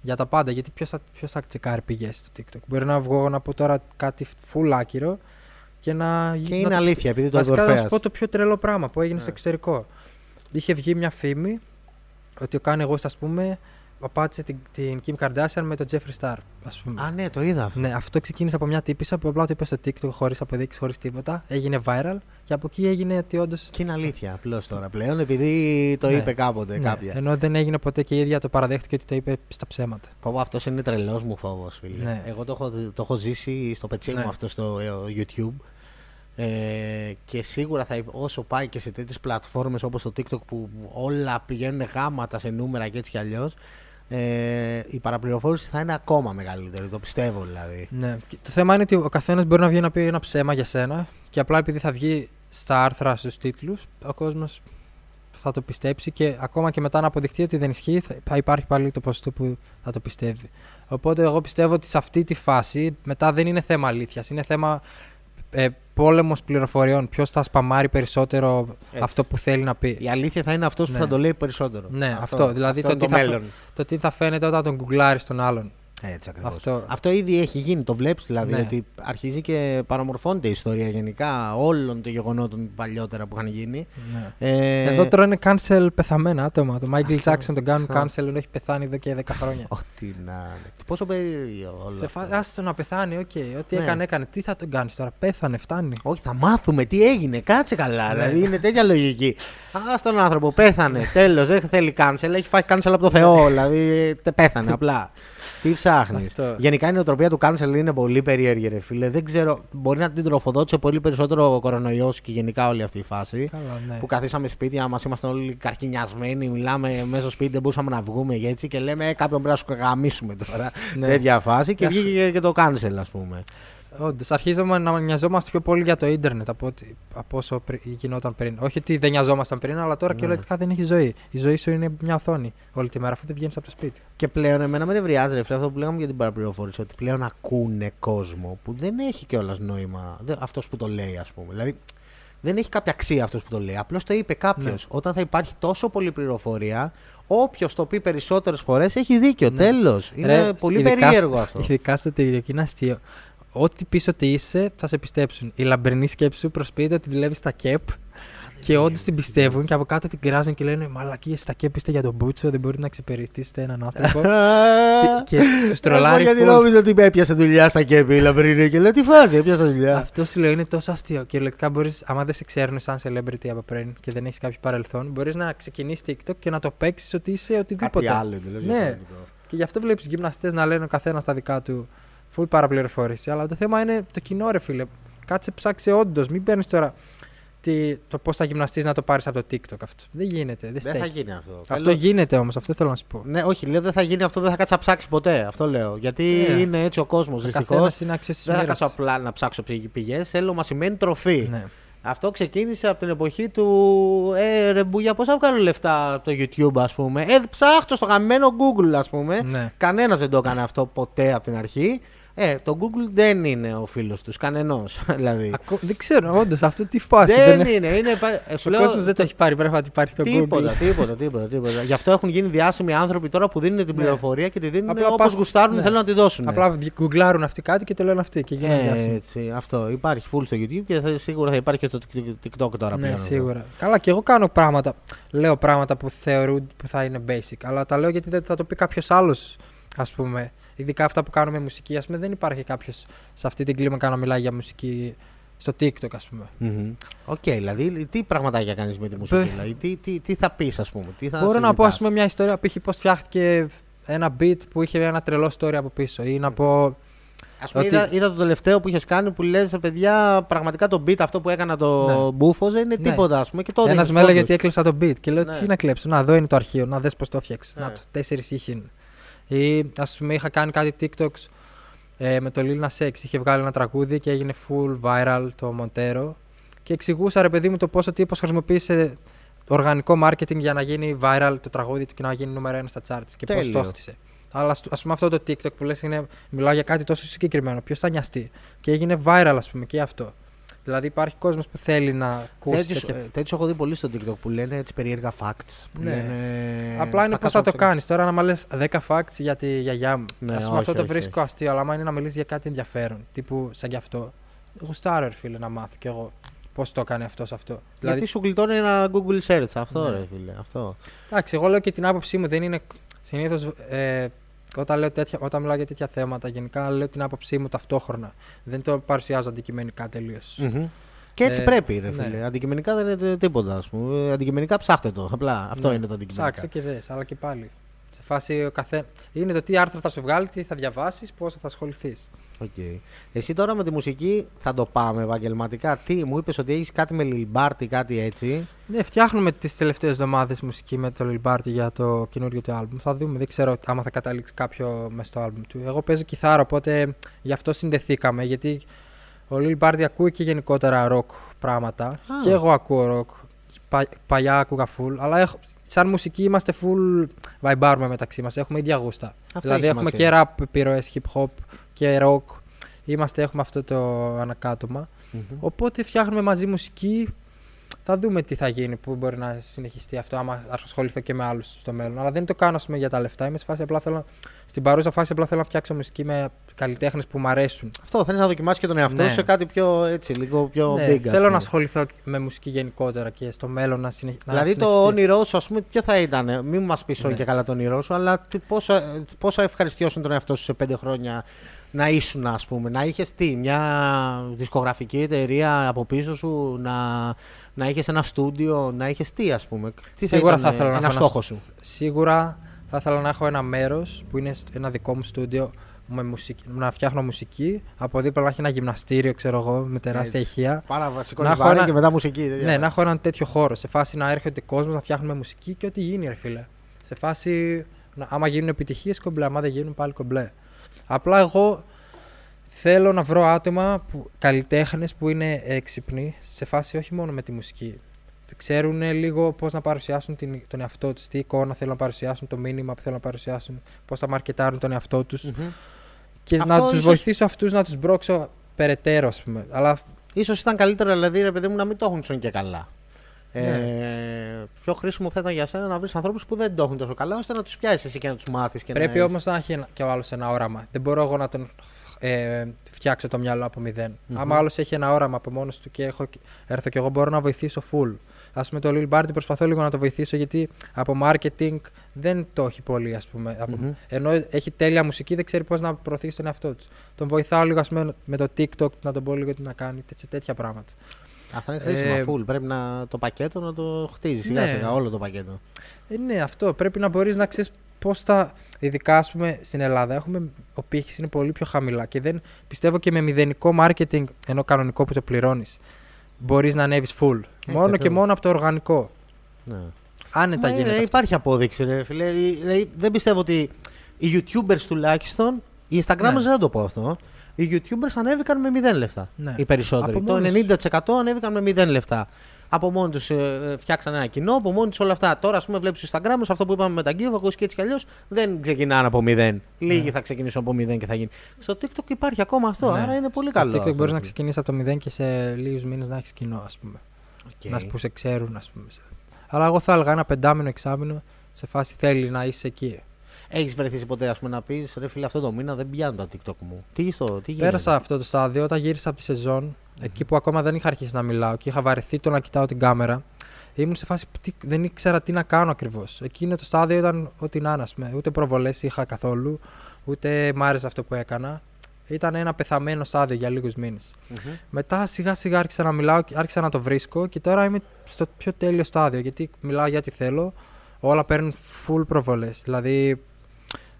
για τα πάντα. Γιατί ποιος θα, ποιος θα τσεκάρει πηγές στο TikTok; Μπορεί να βγω να πω τώρα κάτι full άκυρο και να. Και να είναι το- αλήθεια, επειδή το Βασικά να σου Ορφέας. πω το πιο τρελό πράγμα που έγινε στο Ναι. εξωτερικό. Είχε βγει μια φήμη ότι ο Kanye West, ας πούμε, απάτησε την, την Kim Kardashian με τον Jeffree Star. Ας πούμε. Α, ναι, το είδα αυτό. Ναι, αυτό ξεκίνησε από μια τύπησα που απλά το είπε στο TikTok χωρίς αποδείξεις, χωρίς τίποτα. Έγινε viral και από εκεί έγινε ότι όντω. Και είναι αλήθεια απλώς τώρα πλέον, επειδή το Ναι. είπε κάποτε Ναι, κάποια. ενώ δεν έγινε ποτέ και η ίδια το παραδέχτηκε ότι το είπε στα ψέματα. Πω, πω, αυτός είναι τρελός μου φόβος, φίλε. Ναι. Εγώ το έχω, το έχω ζήσει στο πετσί Ναι. μου αυτό στο ε, YouTube. Ε, και σίγουρα θα, υπ- όσο πάει και σε τέτοιες πλατφόρμες όπως το TikTok που όλα πηγαίνουν γάματα σε νούμερα και έτσι κι αλλιώς. Ε, η παραπληροφόρηση θα είναι ακόμα μεγαλύτερη, το πιστεύω δηλαδή. Ναι. Και το θέμα είναι ότι ο καθένας μπορεί να βγει να πει ένα ψέμα για σένα και απλά επειδή θα βγει στα άρθρα, στους τίτλους, ο κόσμος θα το πιστέψει και ακόμα και μετά να αποδειχθεί ότι δεν ισχύει, θα- θα υπάρχει πάλι το ποσοστό που θα το πιστεύει. Οπότε εγώ πιστεύω ότι σε αυτή τη φάση μετά δεν είναι θέμα αλήθειας, είναι θέμα ε, πόλεμος πληροφοριών. Ποιος θα σπαμάρει περισσότερο Έτσι. αυτό που θέλει να πει. Η αλήθεια θα είναι αυτός που Ναι. θα το λέει περισσότερο. Ναι, αυτό, δηλαδή αυτό το είναι τι θα μέλλον. Το τι θα φαίνεται όταν τον γκουγκλάρεις τον άλλον. Έτσι ακριβώς. Αυτό. Αυτό ήδη έχει γίνει, το βλέπεις δηλαδή. Ναι. Ότι αρχίζει και παραμορφώνεται η ιστορία γενικά όλων των γεγονότων παλιότερα που είχαν γίνει. Ναι. Ε, Εδώ τώρα είναι cancel πεθαμένα άτομα. Το Michael Αυτό, Jackson τον κάνουν αυτό. cancel ενώ έχει πεθάνει εδώ και 10 χρόνια. Ό,τι να είναι. Πόσο περίεργο όλο Σε αυτό. φάση, άστο να πεθάνει, οκ. Ό,τι Ναι. έκανε, έκανε. Τι θα τον κάνεις τώρα, πέθανε, φτάνει. Όχι, θα μάθουμε τι έγινε. Κάτσε καλά. Ναι. Δηλαδή είναι τέτοια λογική. Άσ' τον άνθρωπο, πέθανε. Τέλος, δεν θέλει cancel. Έχει φάει cancel από το Θεό. δηλαδή τε- πέθανε απλά. Τι ψάχνεις; Αυτό. Γενικά η νοοτροπία του cancel είναι πολύ περίεργη, ρε φίλε. Δεν ξέρω. Μπορεί να την τροφοδότησε πολύ περισσότερο ο κορονοϊός και γενικά όλη αυτή η φάση. Καλά, ναι. Που καθίσαμε σπίτια μας, ήμασταν όλοι καρκινιασμένοι, μιλάμε μέσα στο σπίτι, δεν μπορούσαμε να βγούμε και έτσι και λέμε «Ε, κάποιον πρέπει να γαμήσουμε τώρα. Ναι. Τέτοια φάση και Γεια σου. βγήκε και το cancel, ας πούμε. Όντως, αρχίζαμε να νοιαζόμαστε πιο πολύ για το ίντερνετ από, ότι, από όσο πρι- γινόταν πριν. Όχι ότι δεν νοιαζόμασταν πριν, αλλά τώρα Ναι. κυριολεκτικά δεν έχει ζωή. Η ζωή σου είναι μια οθόνη όλη τη μέρα, αφού δεν βγαίνεις από το σπίτι. Και πλέον εμένα με νευριάζει ρε φίλε αυτό που λέγαμε για την παραπληροφόρηση. Ότι πλέον ακούνε κόσμο που δεν έχει κιόλας νόημα. Αυτός που το λέει, ας πούμε. Δηλαδή δεν έχει κάποια αξία αυτός που το λέει. Απλώς το είπε κάποιος. Ναι. Όταν θα υπάρχει τόσο πολλή πληροφορία, όποιος το πει περισσότερες φορές έχει δίκιο. Ναι. Τέλος. Είναι Ρε, πολύ ειδικά περίεργο στο- αυτό. Ειδικά στο TikTok είναι αστείο. Ό,τι πεις ότι είσαι, θα σε πιστέψουν. Η λαμπρινή σκέψη σου προσποιείται ότι δουλεύεις στα ΚΕΠ και όντω την πιστεύουν και από κάτω την κράζουν και λένε Μαλακίες, στα ΚΕΠ είστε για τον Μπούτσο, δεν μπορείτε να εξυπηρετήσετε έναν άνθρωπο. Τι- και τους Εγώ τρολάρεις. γιατί full. νόμιζα ότι με έπιασε δουλειά στα κέπη η λαμπρινή και λέω τι φάση, έπιασε δουλειά. Αυτό σου λέω είναι τόσο αστείο. Κυριολεκτικά μπορείς, άμα δεν σε ξέρουν σαν celebrity από πριν και δεν έχεις κάποιο παρελθόν, μπορείς να ξεκινήσεις TikTok και να το παίξεις ότι είσαι οτιδήποτε. Κάτι άλλο εντελώς Ναι. διαφορετικό. Και γι' αυτό βλέπεις γυμναστές να λένε ο καθένας τα δικά του. Full παραπληροφόρηση. Αλλά το θέμα είναι το κοινό, ρε φίλε. Κάτσε ψάξε όντως. Μην παίρνεις τώρα τι, το πώς θα γυμναστείς να το πάρεις από το TikTok αυτό. Δεν γίνεται. Δεν, Δεν θα στέκει. γίνει αυτό. Αυτό Θέλω- γίνεται όμως, αυτό θέλω να σου πω. Ναι, όχι, λέω δεν θα γίνει αυτό, δεν θα κάτσει να ψάξει ποτέ. Αυτό λέω. Γιατί Ε. είναι έτσι ο κόσμος Ο δυστυχώς. καθένας είναι άξιος της Δεν θα μέρα. κάτσω απλά να ψάξω πηγές. Θέλω μας σημαίνει τροφή. Ναι. Αυτό ξεκίνησε από την εποχή του. Ε, ρε Μπούγια, πώς θα βγάλω λεφτά από το YouTube, ας πούμε. Ε, ψάχτω στο γαμμένο Google, ας πούμε. ναι. Κανένας δεν το έκανε αυτό ποτέ από την αρχή. Ε, το Google δεν είναι ο φίλος τους, κανενός. δηλαδή. Ακό- Δεν ξέρω, όντως αυτό τι φάση. δεν είναι. είναι. είναι πα- ε, σου Ο λέω, κόσμος δεν το έχει πάρει. Πρέπει να υπάρχει το Τίποτα, Google. τίποτα, τίποτα, τίποτα. Γι' αυτό έχουν γίνει διάσημοι άνθρωποι τώρα που δίνουν την Ναι. πληροφορία και τη δίνουν Απλά όπως πας- γουστάρουν, ναι. θέλουν να τη δώσουν. Απλά γκουγκλάρουν αυτοί κάτι και το λένε αυτοί και γίνονται Ε, διάσημοι. έτσι, αυτό. Υπάρχει full στο YouTube και θα, σίγουρα θα υπάρχει και στο TikTok τώρα Ναι, πλέον. σίγουρα. Καλά, και εγώ κάνω πράγματα. Λέω πράγματα που θεωρούν που θα είναι basic. Αλλά τα λέω γιατί δεν θα το πει κάποιος άλλος, ας πούμε. Ειδικά αυτά που κάνουμε μουσική. Ας πούμε, δεν υπάρχει κάποιος σε αυτή την κλίμακα να μιλάει για μουσική στο TikTok, ας πούμε. Μμμ. Οκ, δηλαδή τι πραγματάκια κάνεις με τη μουσική, Μπε- δηλαδή, τι, τι, τι θα πεις, ας πούμε. Τι θα Μπορώ να πω, ας συζητάς; πούμε, μια ιστορία π.χ. πώς φτιάχτηκε ένα beat που είχε ένα τρελό story από πίσω. Ή να πω. Ας πούμε, ότι- είδα, είδα το τελευταίο που είχες κάνει που λες, παιδιά, πραγματικά το beat αυτό που έκανα το Ναι. μπούφο δεν είναι Ναι. τίποτα, ας πούμε. Και το Ένας έδινες με έλεγε πόντους. ότι έκλεψα το beat. Και λέω: Ναι. Τι να κλέψω. Να, εδώ είναι το αρχείο. Να δει πώς το έφτιαξες. Ναι. Να το. Τέσσερις ήχοι είναι. Ή ας πούμε, είχα κάνει κάτι TikToks ε, με το Lil Nas X. Είχε βγάλει ένα τραγούδι και έγινε full viral το Montero. Και εξηγούσα ρε παιδί μου το πόσο τύπος χρησιμοποίησε οργανικό marketing για να γίνει viral το τραγούδι του και να γίνει νούμερο ένα στα charts. Και πώς Τέλειο. το χτίσε. Αλλά ας πούμε αυτό το TikTok που λες είναι. Μιλάω για κάτι τόσο συγκεκριμένο. Ποιος θα νοιαστεί. Και έγινε viral, ας πούμε, και αυτό. Δηλαδή υπάρχει κόσμος που θέλει να ακούσει. Τέτοιους, τέτοια- ε, τέτοιους έχω δει πολύ στο TikTok που λένε έτσι περίεργα facts. Που Ναι. λένε, Απλά είναι πώς κάτσω θα το να κάνεις. Τώρα, να μου λες 10 facts για τη γιαγιά μου. Ναι, Α πούμε, όχι, αυτό το όχι, βρίσκω αστείο, αλλά άμα είναι να μιλήσεις για κάτι ενδιαφέρον, τύπου σαν γι' αυτό. Γουστάρω, ρε φίλε, να μάθω κι εγώ πώς το έκανε αυτός σε αυτό. Γιατί Δηλαδή, σου γλιτώνει ένα Google search. Αυτό Ναι. ρε φίλε. Αυτό. εντάξει, εγώ λέω και την άποψή μου δεν είναι Συνήθως ε, όταν, λέω τέτοια, όταν μιλάω για τέτοια θέματα, γενικά λέω την άποψή μου ταυτόχρονα. Δεν το παρουσιάζω αντικειμενικά τελείως. Μμμ. Και έτσι Ε, πρέπει, ρε ναι. φίλε. Αντικειμενικά δεν είναι τίποτα, ας πούμε. Ε, Αντικειμενικά ψάχτε το. Απλά αυτό Ναι. είναι το αντικειμενικά. Ψάξε και δες, αλλά και πάλι. Σε φάση ο καθέ... Είναι το τι άρθρο θα σου βγάλει, τι θα διαβάσεις, πόσο θα ασχοληθείς. Οκ. Εσύ τώρα με τη μουσική θα το πάμε επαγγελματικά. Τι, μου είπες ότι έχεις κάτι με Lil Barty, κάτι έτσι. Ναι, φτιάχνουμε τις τελευταίες εβδομάδες μουσική με το Lil Barty για το καινούριο του άλμπουμ. Θα δούμε, δεν ξέρω άμα θα καταλήξει κάποιο μέσα στο άλμπουμ του. Εγώ παίζω κιθάρα, οπότε γι' αυτό συνδεθήκαμε. Γιατί ο Lil Barty ακούει και γενικότερα rock πράγματα. Και εγώ ακούω rock. Πα, παλιά άκουγα full, αλλά έχω, σαν μουσική είμαστε full vibe μεταξύ μας. Έχουμε ίδια γούστα. Αυτό δηλαδή έχει έχουμε σημασία. και rap επιρροές, hip hop και rock. Είμαστε, έχουμε αυτό το ανακάτωμα. Μμμ. Οπότε φτιάχνουμε μαζί μουσική. Θα δούμε τι θα γίνει, που μπορεί να συνεχιστεί αυτό, άμα ασχοληθώ και με άλλους στο μέλλον. Αλλά δεν το κάνω ας πούμε, για τα λεφτά. Είμαι σε φάση απλά θέλω, στην παρούσα φάση απλά θέλω να φτιάξω μουσική με καλλιτέχνες που μου αρέσουν. Αυτό θέλεις να δοκιμάσεις και τον εαυτό Ναι. σου σε κάτι πιο έτσι, λίγο πιο Ναι, big. ας θέλω πούμε. να ασχοληθώ με μουσική γενικότερα και στο μέλλον να, συνεχ... να Δηλαδή το συνεχιστεί. όνειρό σου, ας πούμε, ποιο θα ήταν; Μην μας πεις όλοι Ναι. και καλά το όνειρό σου, αλλά τι- πόσο, πόσο ευχαριστιώσουν τον εαυτό σου σε πέντε χρόνια να ήσουν, ας πούμε. Να είχες τι, μια δισκογραφική εταιρεία από πίσω σου, να, να είχες ένα στούντιο, να είχες τι, ας πούμε. Τι Σίγουρα θα, θα ήταν ήθελα να ένα έχω ένα στόχο σου; Σίγουρα θα ήθελα να έχω ένα μέρος που είναι σ- ένα δικό μου στούντιο με μουσική, να φτιάχνω μουσική. Από δίπλα να έχει ένα γυμναστήριο, ξέρω εγώ, με τεράστια Έτσι. ηχεία. Πάρα βασικό Να έχω βάρη ένα- και μετά μουσική. τέτοια. Ναι, να έχω έναν τέτοιο χώρο. Σε φάση να έρχεται κόσμος να φτιάχνουμε μουσική και ό,τι γίνει, ρε φίλε. Σε φάση, να, άμα γίνουν επιτυχίες, κομπλέ. Άμα δεν γίνουν, πάλι κομπλέ. Απλά εγώ θέλω να βρω άτομα, που, καλλιτέχνες που είναι έξυπνοι, σε φάση όχι μόνο με τη μουσική. Ξέρουν λίγο πώς να παρουσιάσουν την, τον εαυτό τους, τι εικόνα θέλουν να παρουσιάσουν, το μήνυμα που θέλουν να παρουσιάσουν, πώς θα μαρκετάρουν τον εαυτό τους. Μμμ. Και Αυτό να τους ίσως- βοηθήσω αυτούς να τους μπρώξω περαιτέρω, ας πούμε. Αλλά Ίσως ήταν καλύτερα δηλαδή ρε παιδί μου να μην το έχουν σον και καλά. Ε, Ναι. πιο χρήσιμο θα ήταν για σένα να βρεις ανθρώπους που δεν το έχουν τόσο καλά ώστε να τους πιάσεις εσύ και να τους μάθεις. Πρέπει όμως να έχει ένα- και ο άλλος ένα όραμα. Δεν μπορώ εγώ να τον ε, φτιάξω το μυαλό από μηδέν. Μμμ. Άμα άλλος έχει ένα όραμα από μόνος του και έχω, έρθω και εγώ μπορώ να βοηθήσω full. Α πούμε το Lil Barty προσπαθώ λίγο να το βοηθήσω γιατί από marketing δεν το έχει πολύ, ας πούμε. Από- Μμμ. Ενώ έχει τέλεια μουσική, δεν ξέρει πώς να προωθήσει τον εαυτό του. Τον βοηθάω λίγο ας πούμε, με το TikTok να τον πω λίγο τι να κάνει, τέτοια, τέτοια πράγματα. Αυτά είναι χρήσιμα. Ε, full. Πρέπει να, το πακέτο να το χτίζει σιγά Ναι. σιγά όλο το πακέτο. Ε, ναι, αυτό. Πρέπει να μπορείς να ξέρεις πώς θα. Ειδικά, ας πούμε, στην Ελλάδα έχουμε. Ο πύχης είναι πολύ πιο χαμηλά και δεν πιστεύω και με μηδενικό marketing, ενώ κανονικό που το πληρώνεις, μπορείς να ανέβεις full. μόνο και ακριβώς. μόνο από το οργανικό. Ναι. Άνετα Μα, γίνεται. ρε, αυτό. υπάρχει απόδειξη, ρε φίλε. Ε, Δηλαδή, δεν πιστεύω ότι οι YouTubers τουλάχιστον. Οι Instagrammers Ναι. δεν θα το πω αυτό. Οι YouTubers ανέβηκαν με 0 λεφτά. Ναι. Οι περισσότεροι. Από Το μόνοι 90% ανέβηκαν με 0 λεφτά. Από μόνοι τους φτιάξαν ένα κοινό, από μόνοι τους όλα αυτά. Τώρα, ας πούμε, βλέπεις τους Instagrammers, αυτό που είπαμε με τα giveaways και έτσι κι αλλιώς δεν ξεκινάνε από 0. Λίγοι Ναι. θα ξεκινήσουν από 0 και θα γίνει. Στο TikTok υπάρχει ακόμα αυτό, Ναι. άρα είναι πολύ Στο καλό. TikTok αυτό, μπορείς να ρε ξεκινήσεις από το 0 και σε λίγους μήνες να έχεις κοινό, ας πούμε. φίλε. Να Οκ. που σε ξέρουν, ας πούμε. Αλλά εγώ θα έλεγα ένα πεντάμινο, εξάμινο σε φάση θέλει να είσαι εκεί. Έχεις βρεθείς ποτέ ας πούμε, να πεις ρε φίλε, αυτό το μήνα δεν πιάνουν τα TikTok μου. Τι, στο, τι γίνεται; Πέρασα αυτό το στάδιο όταν γύρισα από τη σεζόν, εκεί που ακόμα δεν είχα αρχίσει να μιλάω και είχα βαρεθεί το να κοιτάω την κάμερα. Ήμουν σε φάση που τι- δεν ήξερα τι να κάνω ακριβώς. Εκείνο το στάδιο ήταν ό,τι να είναι, ας πούμε. Ούτε προβολές είχα καθόλου, ούτε μ' άρεσε αυτό που έκανα. Ήταν ένα πεθαμένο στάδιο για λίγους μήνες. Μμμ. Μετά σιγά σιγά άρχισα να μιλάω, και άρχισα να το βρίσκω και τώρα είμαι στο πιο τέλειο στάδιο γιατί μιλάω για ό,τι θέλω. Όλα παίρνουν full προβολές. Δηλαδή,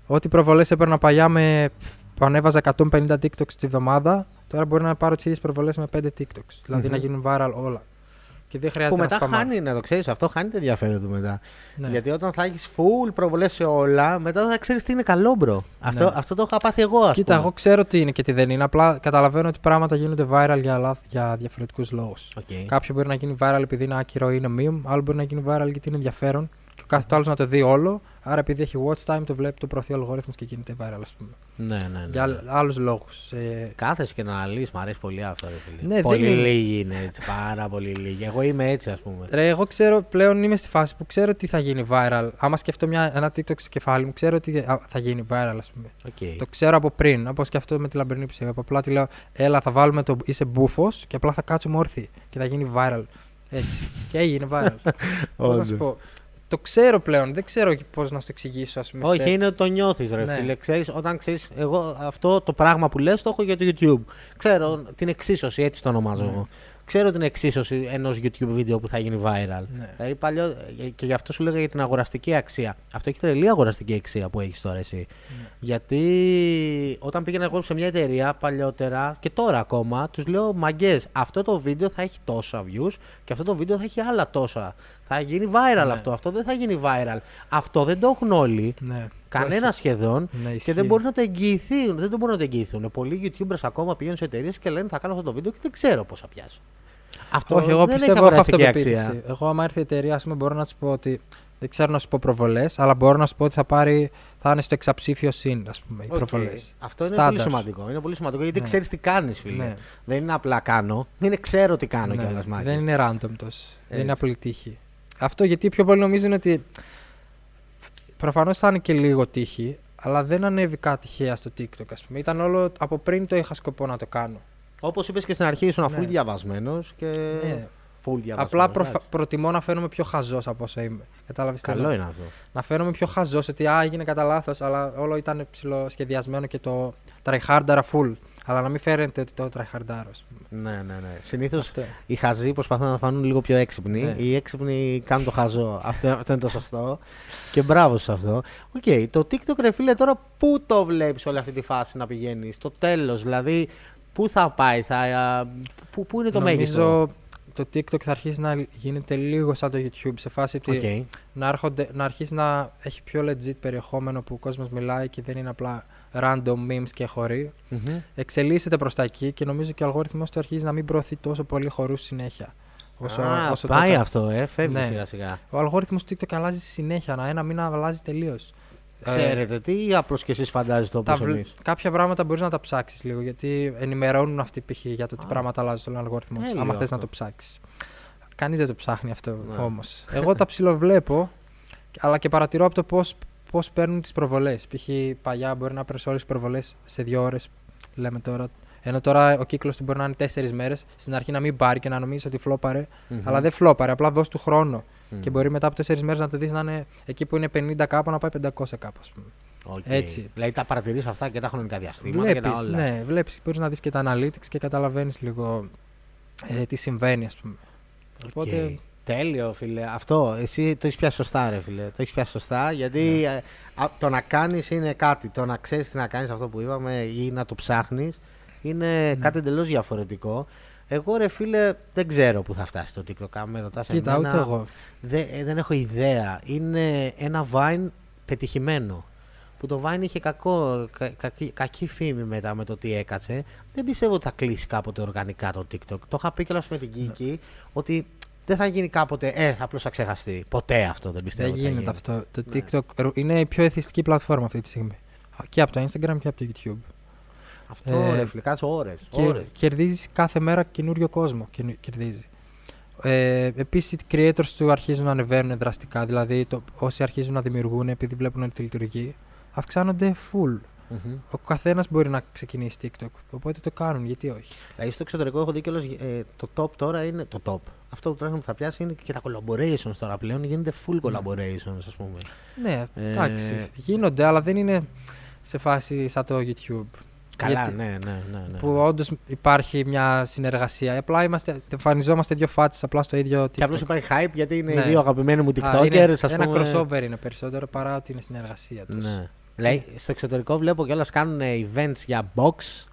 ό,τι προβολές έπαιρνα παλιά με. που ανέβαζα 150 TikToks τη βδομάδα, τώρα μπορεί να πάρω τις ίδιες προβολές με 5 TikToks. Δηλαδή Μμμ. να γίνουν viral όλα. Και δεν χρειάζεται Που μετά να σπαμάρω. χάνει, να το ξέρεις αυτό, χάνει το ενδιαφέρον του μετά. Ναι. Γιατί όταν θα έχεις full προβολές σε όλα, μετά θα ξέρεις τι είναι καλό, bro. Αυτό, Ναι. αυτό το είχα πάθει εγώ, ας Κοίτα, πούμε. εγώ ξέρω τι είναι και τι δεν είναι. Απλά καταλαβαίνω ότι πράγματα γίνονται viral για, λάθ- για διαφορετικούς λόγους. Οκ. Κάποιο μπορεί να γίνει viral επειδή είναι άκυρο ή είναι meme, άλλο μπορεί να γίνει viral γιατί είναι ενδιαφέρον και ο κάθε άλλος να το δει όλο. Άρα επειδή έχει watch time, το βλέπει, το προωθεί ο αλγόριθμος και γίνεται viral, ας πούμε. Ναι, ναι, ναι. Για άλλους λόγους. Ε, Κάθεσαι και να αναλύσεις, μου αρέσει πολύ αυτό, ρε φίλε. Ναι, πολύ δεν είναι. λίγοι είναι έτσι, πάρα πολύ λίγοι. Εγώ είμαι έτσι, ας πούμε. ρε, εγώ ξέρω, πλέον είμαι στη φάση που ξέρω τι θα γίνει viral. Άμα σκεφτώ μια, ένα TikTok στο κεφάλι μου, ξέρω τι α, θα γίνει viral, ας πούμε. Οκ. Το ξέρω από πριν. Όπως και αυτό με τη λαμπερνή ψυχή. Απλά τη λέω, Έλα, θα βάλουμε το. Είσαι μπούφος και απλά θα κάτσουμε όρθιοι και θα γίνει viral. Έτσι. και έγινε viral. Πώς να σου Όντως. πω; Το ξέρω πλέον. Δεν ξέρω πώς να σου το εξηγήσω, ας πούμε. Όχι, σε- είναι ότι το νιώθεις, ρε Ναι. φίλε. Ξέρεις, όταν ξέρεις, εγώ αυτό το πράγμα που λες το έχω για το YouTube. Ξέρω την εξίσωση, έτσι το ονομάζω Ναι. εγώ. Ξέρω την εξίσωση ενός YouTube βίντεο που θα γίνει viral. Ναι. Δηλαδή, παλιό, και γι' αυτό σου λέγα για την αγοραστική αξία. Αυτό έχει τρελή αγοραστική αξία που έχεις τώρα εσύ. Ναι. Γιατί όταν πήγαινα εγώ σε μια εταιρεία παλιότερα και τώρα ακόμα, τους λέω μαγκές, αυτό το βίντεο θα έχει τόσα views και αυτό το βίντεο θα έχει άλλα τόσα. Θα γίνει viral Ναι. αυτό, αυτό δεν θα γίνει viral. Αυτό δεν το έχουν όλοι. Ναι. Κανένα σχεδόν. Ναι, Και ισχύει. δεν μπορούν να το εγγυηθούν. Δεν το μπορούν να το εγγυηθούν. Πολλοί YouTubers ακόμα πηγαίνουν σε εταιρείες και λένε θα κάνω αυτό το βίντεο και δεν ξέρω πώς θα πιάσω. Αυτό Όχι, εγώ δεν έχει πιστεύω έχω αγοραστική αυτοπεποίθηση. αξία. Εγώ, άμα έρθει η εταιρεία, ας πούμε, μπορώ να του πω ότι. Δεν ξέρω να σου πω προβολές, αλλά μπορώ να σου πω ότι θα πάρει. Θα είναι στο εξαψήφιο συν, ας πούμε, οι Οκ. προβολές. Αυτό είναι πολύ σημαντικό. Είναι πολύ σημαντικό γιατί Ναι. ξέρεις τι κάνεις, φίλε. Ναι. Δεν είναι απλά κάνω. Είναι ξέρω τι κάνω Ναι, κιόλας, μάλιστα. δεν είναι random τόσο. Δεν είναι Έτσι. απλή τύχη. Αυτό γιατί πιο πολύ νομίζουν ότι. Προφανώς θα είναι και λίγο τύχη, αλλά δεν ανέβει κάτι τυχαία στο TikTok, ας πούμε. Ήταν όλο από πριν το είχα σκοπό να το κάνω. Όπως είπες και στην αρχή, ήσουν Ναι. full διαβασμένος και. Ναι. Full διαβασμένος, Απλά προφα- εντάξει. προτιμώ να φαίνομαι πιο χαζός από όσο είμαι. Κατάλαβες Καλό είναι αυτό. Να φαίνομαι πιο χαζός ότι α, έγινε κατά λάθος, αλλά όλο ήταν ψηλοσχεδιασμένο και το τρυχαρντάρα full. Αλλά να μην φαίνεται ότι το τρυχαρντάρα, ας πούμε. Ναι, ναι, ναι. Συνήθως Αυτό. οι χαζοί προσπαθούν να φανούν λίγο πιο έξυπνοι. Ναι. Οι έξυπνοι κάνουν το χαζό. αυτό, αυτό είναι το σωστό. Και μπράβο σε αυτό. Οκ, το TikTok ρε φίλε τώρα πού το βλέπεις όλη αυτή τη φάση να πηγαίνεις; Στο τέλος, δηλαδή πού θα πάει, θα, α, πού, πού είναι το μέγιστο; Νομίζω το TikTok θα αρχίσει να γίνεται λίγο σαν το YouTube σε φάση ότι Οκ. να, έρχονται, να αρχίσει να έχει πιο legit περιεχόμενο που ο κόσμος μιλάει και δεν είναι απλά random memes και χωρί. Μμμ. Εξελίσσεται προς τα εκεί και νομίζω και ο αλγόριθμος του αρχίζει να μην προωθεί τόσο πολύ χορούς συνέχεια. Όσο, Α, όσο το πάει έκανε. αυτό, ε, φεύγει Ναι. σιγά σιγά. Ο αλγόριθμος του TikTok αλλάζει συνέχεια, ανά ένα μήνα αλλάζει τελείως. Ε, Ξέρετε τι, ή απλώς και εσείς φαντάζεστε τα όπως βλ- εμείς. Κάποια πράγματα μπορείς να τα ψάξεις λίγο γιατί ενημερώνουν αυτοί π.χ. για το τι Α. πράγματα αλλάζει στον αλγόριθμο. τους, Τέλειο Άμα θες αυτό. να το ψάξεις. Κανείς δεν το ψάχνει αυτό Ναι. όμως. Εγώ τα ψιλοβλέπω, αλλά και παρατηρώ από το πώς, πώς παίρνουν τις προβολές. Π.χ. παλιά μπορεί να παίρνεις όλες τις προβολές σε δύο ώρες. Λέμε τώρα. Ενώ τώρα ο κύκλος του μπορεί να είναι τέσσερις μέρες. Στην αρχή να μην πάρει και να νομίζεις ότι φλόπαρε. Αλλά δεν φλόπαρε. Απλά δώσ' του χρόνο. Μμ. Και μπορεί μετά από τέσσερις μέρες να το δεις να είναι εκεί που είναι 50 κ που να πάει 500 κ που, ας πούμε. Οκ. έτσι. Δηλαδή τα παρατηρείς αυτά και τα χρονικά διαστήματα και τα Βλέπεις, όλα. ναι, βλέπεις, μπορείς να δεις και τα analytics και καταλαβαίνεις λίγο ε, τι συμβαίνει, ας πούμε. Οπότε, Οκ. Τέλειο, φίλε. Αυτό εσύ το έχεις πιάσει σωστά, ρε φίλε. Το έχεις πιάσει σωστά γιατί Ναι. ε, α, το να κάνεις είναι κάτι. Το να ξέρεις τι να κάνεις αυτό που είπαμε ή να το ψάχνεις είναι κάτι εντελώς διαφορετικό. Εγώ, ρε φίλε, δεν ξέρω πού θα φτάσει το TikTok. Αν με ρωτάς κοίτα, εμένα, ούτε εγώ. δεν, ε, δεν έχω ιδέα. Είναι ένα Vine πετυχημένο. Που το Vine είχε κακό, κα- κακή, κακή φήμη μετά με το τι έκατσε. Δεν πιστεύω ότι θα κλείσει κάποτε οργανικά το TikTok. Το είχα πει κιόλα με την Kiki ότι δεν θα γίνει κάποτε. Ε, θα απλώς θα ξεχαστεί. Ποτέ αυτό δεν πιστεύω. Δεν ότι θα γίνεται γίνει. αυτό. Το Ναι. TikTok ρου- είναι η πιο εθιστική πλατφόρμα αυτή τη στιγμή. Και από το Instagram και από το YouTube. Αυτό Ε, ρε φίλε, κάτσε ώρες. Και κερδίζεις κάθε μέρα καινούριο κόσμο. καινου- Κερδίζει. Ε, Επίσης, οι creators του αρχίζουν να ανεβαίνουν δραστικά. Δηλαδή, το, όσοι αρχίζουν να δημιουργούν επειδή βλέπουν ότι λειτουργεί, αυξάνονται full. Ο καθένας μπορεί να ξεκινήσει TikTok. Οπότε το κάνουν, γιατί όχι. Δηλαδή στο εξωτερικό έχω δει κιόλας, ε, το top τώρα είναι το top. Αυτό που τουλάχιστον θα πιάσει είναι και τα collaborations τώρα πλέον. Γίνεται full collaborations, ας πούμε. Ναι, Ε, εντάξει. Γίνονται, αλλά δεν είναι σε φάση σαν το YouTube. Καλά, Γιατί- ναι, ναι, ναι. ναι. Που όντως υπάρχει μια συνεργασία. Απλά είμαστε, εμφανιζόμαστε δύο φάτσε απλά στο ίδιο TikTok. Και απλώς υπάρχει hype γιατί είναι Ναι. οι δύο αγαπημένοι μου Α, TikTokers. είναι ας ένα πούμε. crossover είναι περισσότερο παρά ότι είναι συνεργασία τους. Ναι. Δηλαδή στο εξωτερικό βλέπω κιόλας κάνουν events για box.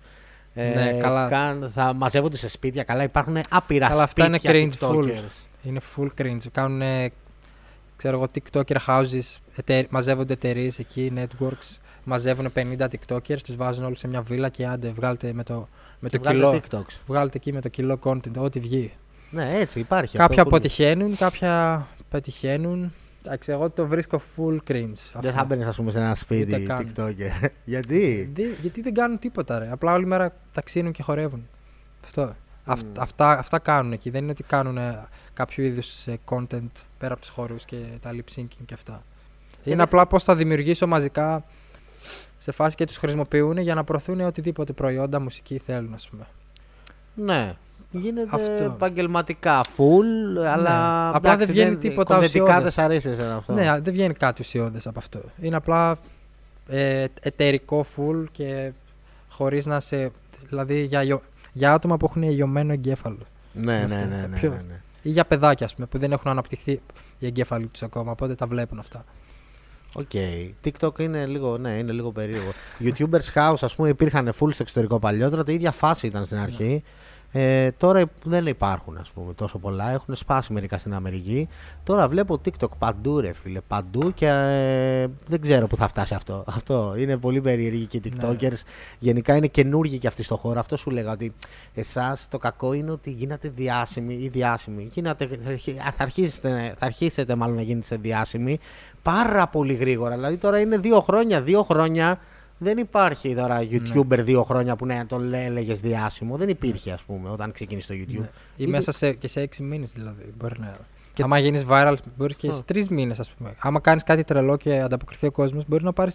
Ε, Ναι, καλά. καν- θα μαζεύονται σε σπίτια. Καλά, υπάρχουν άπειρα Καλά, αυτά είναι σπίτια cringe full. TikTokers. Είναι full cringe. Κάνουν, ξέρω εγώ, TikToker houses. εταιρ- μαζεύονται εταιρείες εκεί, networks. Μαζεύουν 50 TikTokers, τους βάζουν όλοι σε μια βίλα και άντε, βγάλτε με το, με Και το βγάλετε κιλό. TikToks. Βγάλτε εκεί με το κιλό content, ό,τι βγει. Ναι, έτσι υπάρχει. Κάποια αυτό που- αποτυχαίνουν, κάποια πετυχαίνουν. Εντάξει, εγώ το βρίσκω full cringe. Δεν θα μπαίνεις, ας πούμε, σε ένα σπίτι Ούτε καν. TikToker. γιατί; Δεν- γιατί δεν κάνουν τίποτα, ρε. Απλά όλη μέρα ταξίνουν και χορεύουν. Αυτό. Αυ- Μμ. αυτά, αυτά κάνουν εκεί. Δεν είναι ότι κάνουν ε, κάποιο είδους content πέρα από τους χώρου και τα lip syncing και αυτά. είναι δεν- απλά πώς θα δημιουργήσω μαζικά σε φάση και τους χρησιμοποιούν για να προωθούν οτιδήποτε προϊόντα, μουσική θέλουν, ας πούμε. Ναι. Γίνεται Αυτό. επαγγελματικά, full, αλλά Απλά δεν εντάξει, βγαίνει τίποτα content-ικά ουσιώδες. δεν σ' αρέσει εσένα αυτό. Ναι, δεν βγαίνει κάτι ουσιώδες από αυτό. Είναι απλά ε, εταιρικό full και χωρίς να σε. Δηλαδή για, αιο- για άτομα που έχουν λιωμένο εγκέφαλο. ναι, ναι, Αυτό. ναι, ναι, Πιο- ναι, ναι. Ή για παιδάκια, ας πούμε, που δεν έχουν αναπτυχθεί οι εγκέφαλοι τους ακόμα. Οπότε τα βλέπουν αυτά. OK. TikTok είναι λίγο, ναι, είναι λίγο περίεργο. YouTubers House, ας πούμε, υπήρχαν full στο εξωτερικό παλιότερα. Η ίδια φάση ήταν στην αρχή. Ε, τώρα δεν υπάρχουν, ας πούμε, τόσο πολλά. Έχουν σπάσει μερικά στην Αμερική. Τώρα βλέπω TikTok παντού, ρε φίλε, παντού και ε, δεν ξέρω που θα φτάσει αυτό. Αυτό είναι πολύ περίεργοι και οι Ναι. TikTokers. Γενικά είναι καινούργοι και αυτοί στο χώρο. Αυτό σου λέγα ότι εσάς το κακό είναι ότι γίνατε διάσημοι ή διάσημοι. Γίνατε, θα, αρχι- θα, αρχίσετε, θα αρχίσετε μάλλον να γίνετε διάσημοι πάρα πολύ γρήγορα. Δηλαδή τώρα είναι δύο χρόνια. Δύο χρόνια δεν υπάρχει τώρα YouTuber δύο χρόνια που ναι, τον έλεγες διάσημο. Δεν υπήρχε, ας πούμε, όταν ξεκίνησε το YouTube. Ναι. Ή Ήδη- μέσα σε, και σε έξι μήνες δηλαδή. Μπορεί να. Και- Άμα γίνεις viral, μπορείς και Αυτό. σε τρεις μήνες, ας πούμε. Άμα κάνεις κάτι τρελό και ανταποκριθεί ο κόσμος, μπορεί να πάρει.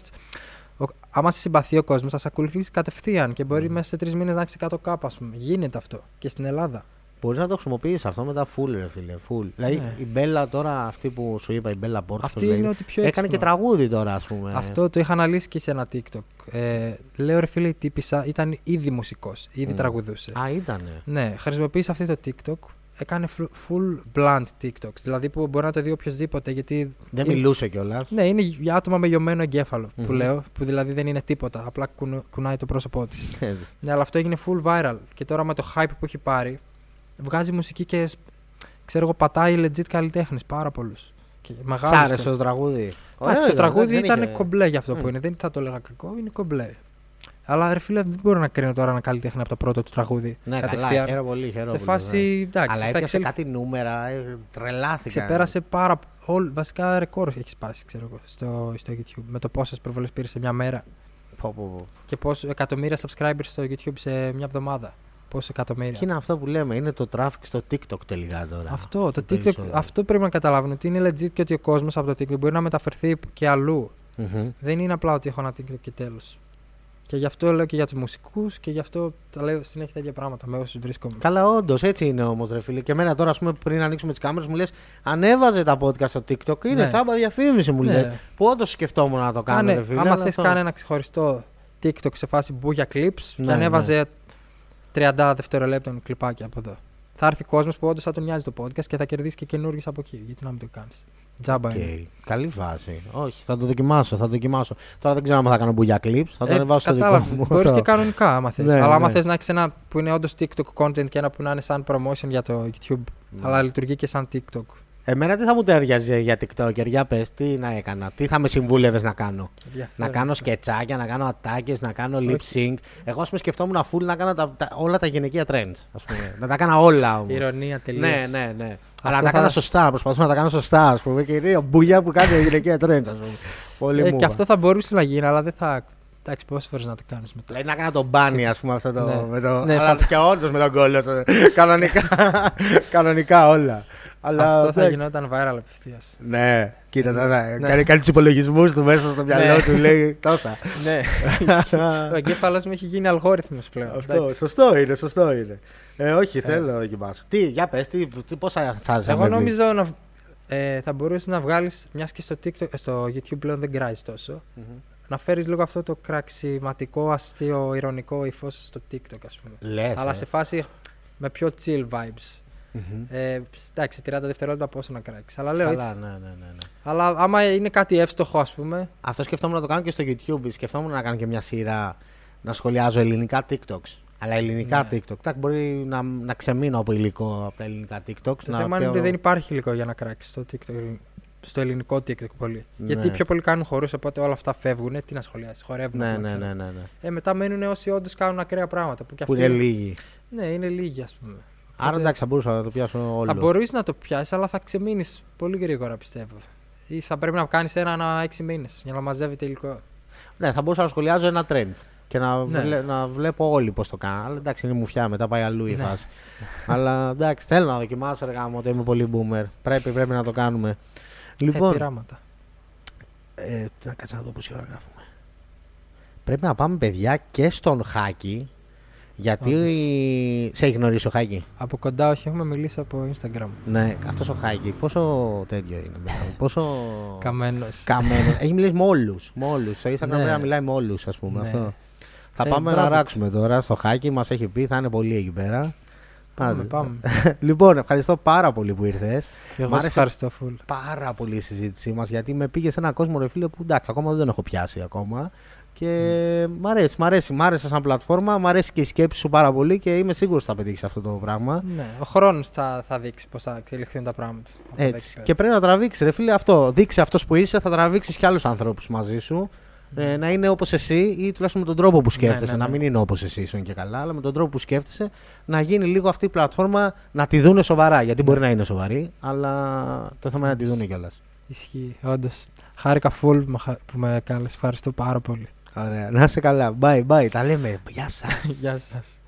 Άμα σε συμπαθεί ο κόσμος, θα σε ακολουθήσει κατευθείαν και μπορεί Mm. μέσα σε τρεις μήνες να έχεις 100 κάπα, ας πούμε. Γίνεται αυτό. Και στην Ελλάδα. Μπορείς να το χρησιμοποιήσεις αυτό μετά full, ρε φίλε. Full. Δηλαδή Ναι. η Bella τώρα, αυτή που σου είπα, η Bella Poarch, Αυτή είναι ότι πιο έκανε και έξυπνο. τραγούδι τώρα, ας πούμε. Αυτό το είχα αναλύσει και σε ένα TikTok. Ε, λέω ρε φίλε, η τύπησα ήταν ήδη μουσικός, ήδη Μμ. τραγουδούσε. Α, ήτανε. Ναι, χρησιμοποίησε αυτό το TikTok. Έκανε fl- full blunt TikToks. Δηλαδή που μπορεί να το δει οποιοδήποτε. Γιατί Δεν είναι- μιλούσε κιόλας. Ναι, είναι για άτομα με γιωμένο εγκέφαλο που Μμμ. λέω. Που δηλαδή δεν είναι τίποτα. Απλά κουνου- κουνάει το πρόσωπό της. ναι, αλλά αυτό έγινε full viral. Και τώρα με το hype που έχει πάρει, βγάζει μουσική και σ- ξέρω εγώ, πατάει legit καλλιτέχνες πάρα πολλούς. Και Σ' μεγάλους άρεσε και- το τραγούδι. Εντάξει, Ωραίο το ήταν, τραγούδι δεν ήταν είχε- κομπλέ για αυτό Μμ. που είναι. Δεν θα το έλεγα κακό, είναι κομπλέ. Αλλά ρε φίλε, δεν μπορώ να κρίνω τώρα ένα καλλιτέχνη από το πρώτο του τραγούδι. Ναι, καλά, κατευθείαν. χαίρομαι πολύ. Χαίρομαι σε πολύ, φάση. Εντάξει, Αλλά θα έπιασε εξελ- κάτι νούμερα, ε, τρελάθηκα. Ξεπέρασε πάρα όλ, βασικά ρεκόρ έχει σπάσει, ξέρω εγώ, στο, στο YouTube. Με το πόσες προβολές πήρε σε μια μέρα Πω, πω, πω. και πόσο εκατομμύρια subscribers στο YouTube σε μια εβδομάδα. Πόσα εκατομμύρια. Και είναι αυτό που λέμε, είναι το traffic στο TikTok τελικά τώρα. Αυτό, το TikTok, περισσότερο. αυτό πρέπει να καταλάβουν ότι είναι legit και ότι ο κόσμος από το TikTok μπορεί να μεταφερθεί και αλλού. Μμμ. Δεν είναι απλά ότι έχω ένα TikTok και τέλος. Και γι' αυτό λέω και για τους μουσικούς και γι' αυτό τα λέω συνέχεια τέτοια πράγματα με όσους βρίσκομαι. Καλά, όντως έτσι είναι όμως, ρε φίλε. Και εμένα τώρα, ας πούμε, πριν ανοίξουμε τις κάμερες, μου λες: Ανέβαζε τα podcast στο TikTok. Είναι Ναι. τσάμπα διαφήμιση, μου Ναι. λες. Που όντως σκεφτόμουν να το κάνω, Κάνε, ρε φίλε. άμα αλλά θες, αυτό- κάνε ένα ξεχωριστό TikTok σε φάση μπούγια clips Ναι, και ανέβαζε 30 δευτερολέπτων κλιπάκια από εδώ. Θα έρθει κόσμος που όντως θα τον νοιάζει το podcast και θα κερδίσει και καινούργιου από εκεί. Γιατί να μην το κάνεις. Τζάμπα Οκ. είναι. Καλή βάση. Όχι, θα το δοκιμάσω, θα το δοκιμάσω. Τώρα δεν ξέρω αν θα κάνω μπουγιά clips. Θα το Ε, ανεβάσω στο δικό κατάλαβα. μου. Μπορείς Αυτό. και κανονικά, άμα θες. Ναι, Αλλά άμα ναι. θες να έχεις ένα που είναι όντως TikTok content και ένα που να είναι σαν promotion για το YouTube, Ναι. αλλά λειτουργεί και σαν TikTok. Εμένα τι θα μου ταιριάζει για TikToker, για πες, τι να έκανα, τι θα με συμβούλευες να κάνω. Να Ενδιαφέρον. κάνω σκετσάκια, να κάνω ατάκες, να κάνω lip Όχι. sync. Εγώ, ας πούμε, σκεφτόμουν full να κάνω τα, τα- όλα τα γυναικεία trends. Ας πούμε. να τα κάνω όλα όμως. Ειρωνεία τελείως. Ναι, ναι, ναι. Αλλά να Αυτό τα θα- κάνω σωστά, να προσπαθώ να τα κάνω σωστά, ας πούμε. Και είναι μπουλιά που κάνει η γυναικεία trends, ας πούμε. Πολύ Ε, μου. και αυτό θα μπορούσε να γίνει, αλλά δεν θα. Εντάξει, πόσες φορές να το κάνεις μετά. Δηλαδή να κάνω τον μπάνι, ας πούμε, αυτό το. Ναι. Με το Ναι, αλλά θα- και όντω με τον κόλλο. κανονικά, κανονικά όλα. Αλλά, Αυτό θα εντάξει. γινόταν viral απευθείας. Ναι, κοίτα τώρα. Ναι. Κάνει, κάνει τους υπολογισμούς του μέσα στο μυαλό Ναι. του, λέει τόσα. ναι. ο εγκέφαλο μου έχει γίνει αλγόριθμος πλέον. Αυτό, εντάξει. σωστό είναι, σωστό είναι. Ε, όχι, θέλω να δοκιμάσω. Τι, για πες, τι, τι, πόσα σ' άρεσε Εγώ να με δεις; νομίζω να, ε, θα μπορούσες να βγάλεις, μιας και στο, TikTok, ε, στο YouTube πλέον δεν κράζει τόσο, Μμμ. Να φέρεις λίγο αυτό το κραξιματικό, αστείο, ηρωνικό ύφος στο TikTok, ας πούμε. Λες, Αλλά ε. σε φάση με πιο chill vibes. Μμμ. Ε, εντάξει, 30 δευτερόλεπτα πόσο να κράξεις. Αλλά λέω Καλά, έτσι. ναι, ναι, ναι, ναι. Αλλά άμα είναι κάτι εύστοχο, ας πούμε. Αυτό σκεφτόμουν να το κάνω και στο YouTube. Σκεφτόμουν να κάνω και μια σειρά να σχολιάζω ελληνικά TikToks. Αλλά ελληνικά Ναι. TikTok. Εντάξει, μπορεί να, να ξεμείνω από υλικό από τα ελληνικά TikToks. Το να θέμα είναι πιω- ότι δεν υπάρχει υλικό για να κράξεις στο TikTok. Στο ελληνικό TikTok πολύ. Ναι. Γιατί πιο πολλοί κάνουν χορούς, οπότε όλα αυτά φεύγουν. Τι να σχολιάσεις, χορεύουν. Ναι, απλά, ναι, ξέρω. ναι, ναι, ναι. Ε, μετά μένουν όσοι όντως κάνουν ακραία πράγματα. Που, και Που αυτοί είναι λίγοι. Ναι, είναι λίγοι, ας πούμε. Άρα Οπότε εντάξει, θα μπορούσα να το πιάσω όλο. Θα μπορείς να το πιάσεις, αλλά θα ξεμείνεις πολύ γρήγορα πιστεύω. Ή θα πρέπει να κάνεις ένα, ένα έξι μήνες για να μαζεύεται υλικό. Ναι, θα μπορούσα να σχολιάζω ένα trend. Και να, Ναι. βλέ- να βλέπω όλοι πώς το κάνω. Αλλά εντάξει, είναι μουφιά, μετά πάει αλλού η Ναι. φάση. Αλλά εντάξει, θέλω να δοκιμάσω ρε γάμο, ότι είμαι πολύ boomer. Πρέπει, πρέπει να το κάνουμε. Λοιπόν, Ε, πειράματα. ε, να κάτσα να δω πόση ώρα γράφουμε. Πρέπει να πάμε, παιδιά, και στον Χάκη. Γιατί Όντως. σε έχει γνωρίσει ο Χάκη; Από κοντά, όχι, έχουμε μιλήσει από Instagram. Ναι, αυτός ο Χάκη, πόσο τέτοιο είναι. μπράβο, πόσο. Καμένος. Καμένος. έχει μιλήσει με όλους. Με όλους. Στο Instagram Ναι. πρέπει να μιλάει με όλους, ας πούμε. Ναι. Αυτό. Θα Ε, πάμε να μπράβο. ράξουμε τώρα στο Χάκη. Μας έχει πει, θα είναι πολύ εκεί πέρα. Πάμε, Άντε. πάμε. λοιπόν, ευχαριστώ πάρα πολύ που ήρθες. Και Μ' εγώ άρεσε σε ευχαριστώ, φουλ. Πάρα πολύ η συζήτησή μας γιατί με πήγε σε ένα κόσμο ρε φίλε που εντάξει, ακόμα δεν τον έχω πιάσει ακόμα. Και μ' αρέσει, μ' αρέσει, μ' άρεσε σαν πλατφόρμα, μ' αρέσει και η σκέψη σου πάρα πολύ και είμαι σίγουρος ότι θα πετύχεις αυτό το πράγμα. Ναι, ο χρόνος θα, θα δείξει πώς θα εξελιχθούν τα πράγματα. Αυτό δεν Έτσι. ξέρω. Και πρέπει να τραβήξεις, ρε φίλε, αυτό. Δείξει αυτός που είσαι, θα τραβήξεις και άλλους ανθρώπους μαζί σου. Ε, να είναι όπως εσύ ή τουλάχιστον με τον τρόπο που σκέφτεσαι. ναι, ναι. Να μην είναι όπως εσύ ίσον και καλά, αλλά με τον τρόπο που σκέφτεσαι να γίνει λίγο αυτή η πλατφόρμα να τη δούνε σοβαρά. Γιατί μπορεί να είναι σοβαρή, αλλά το θέμα είναι να τη δούνε κιόλας. Ισχύει, όντως. Χάρηκα full που με, χα- που με κάλεσε. Ευχαριστώ πάρα πολύ. Ωραία. Να είσαι καλά. Bye, bye. Τα λέμε. Γεια σας. Γεια σας.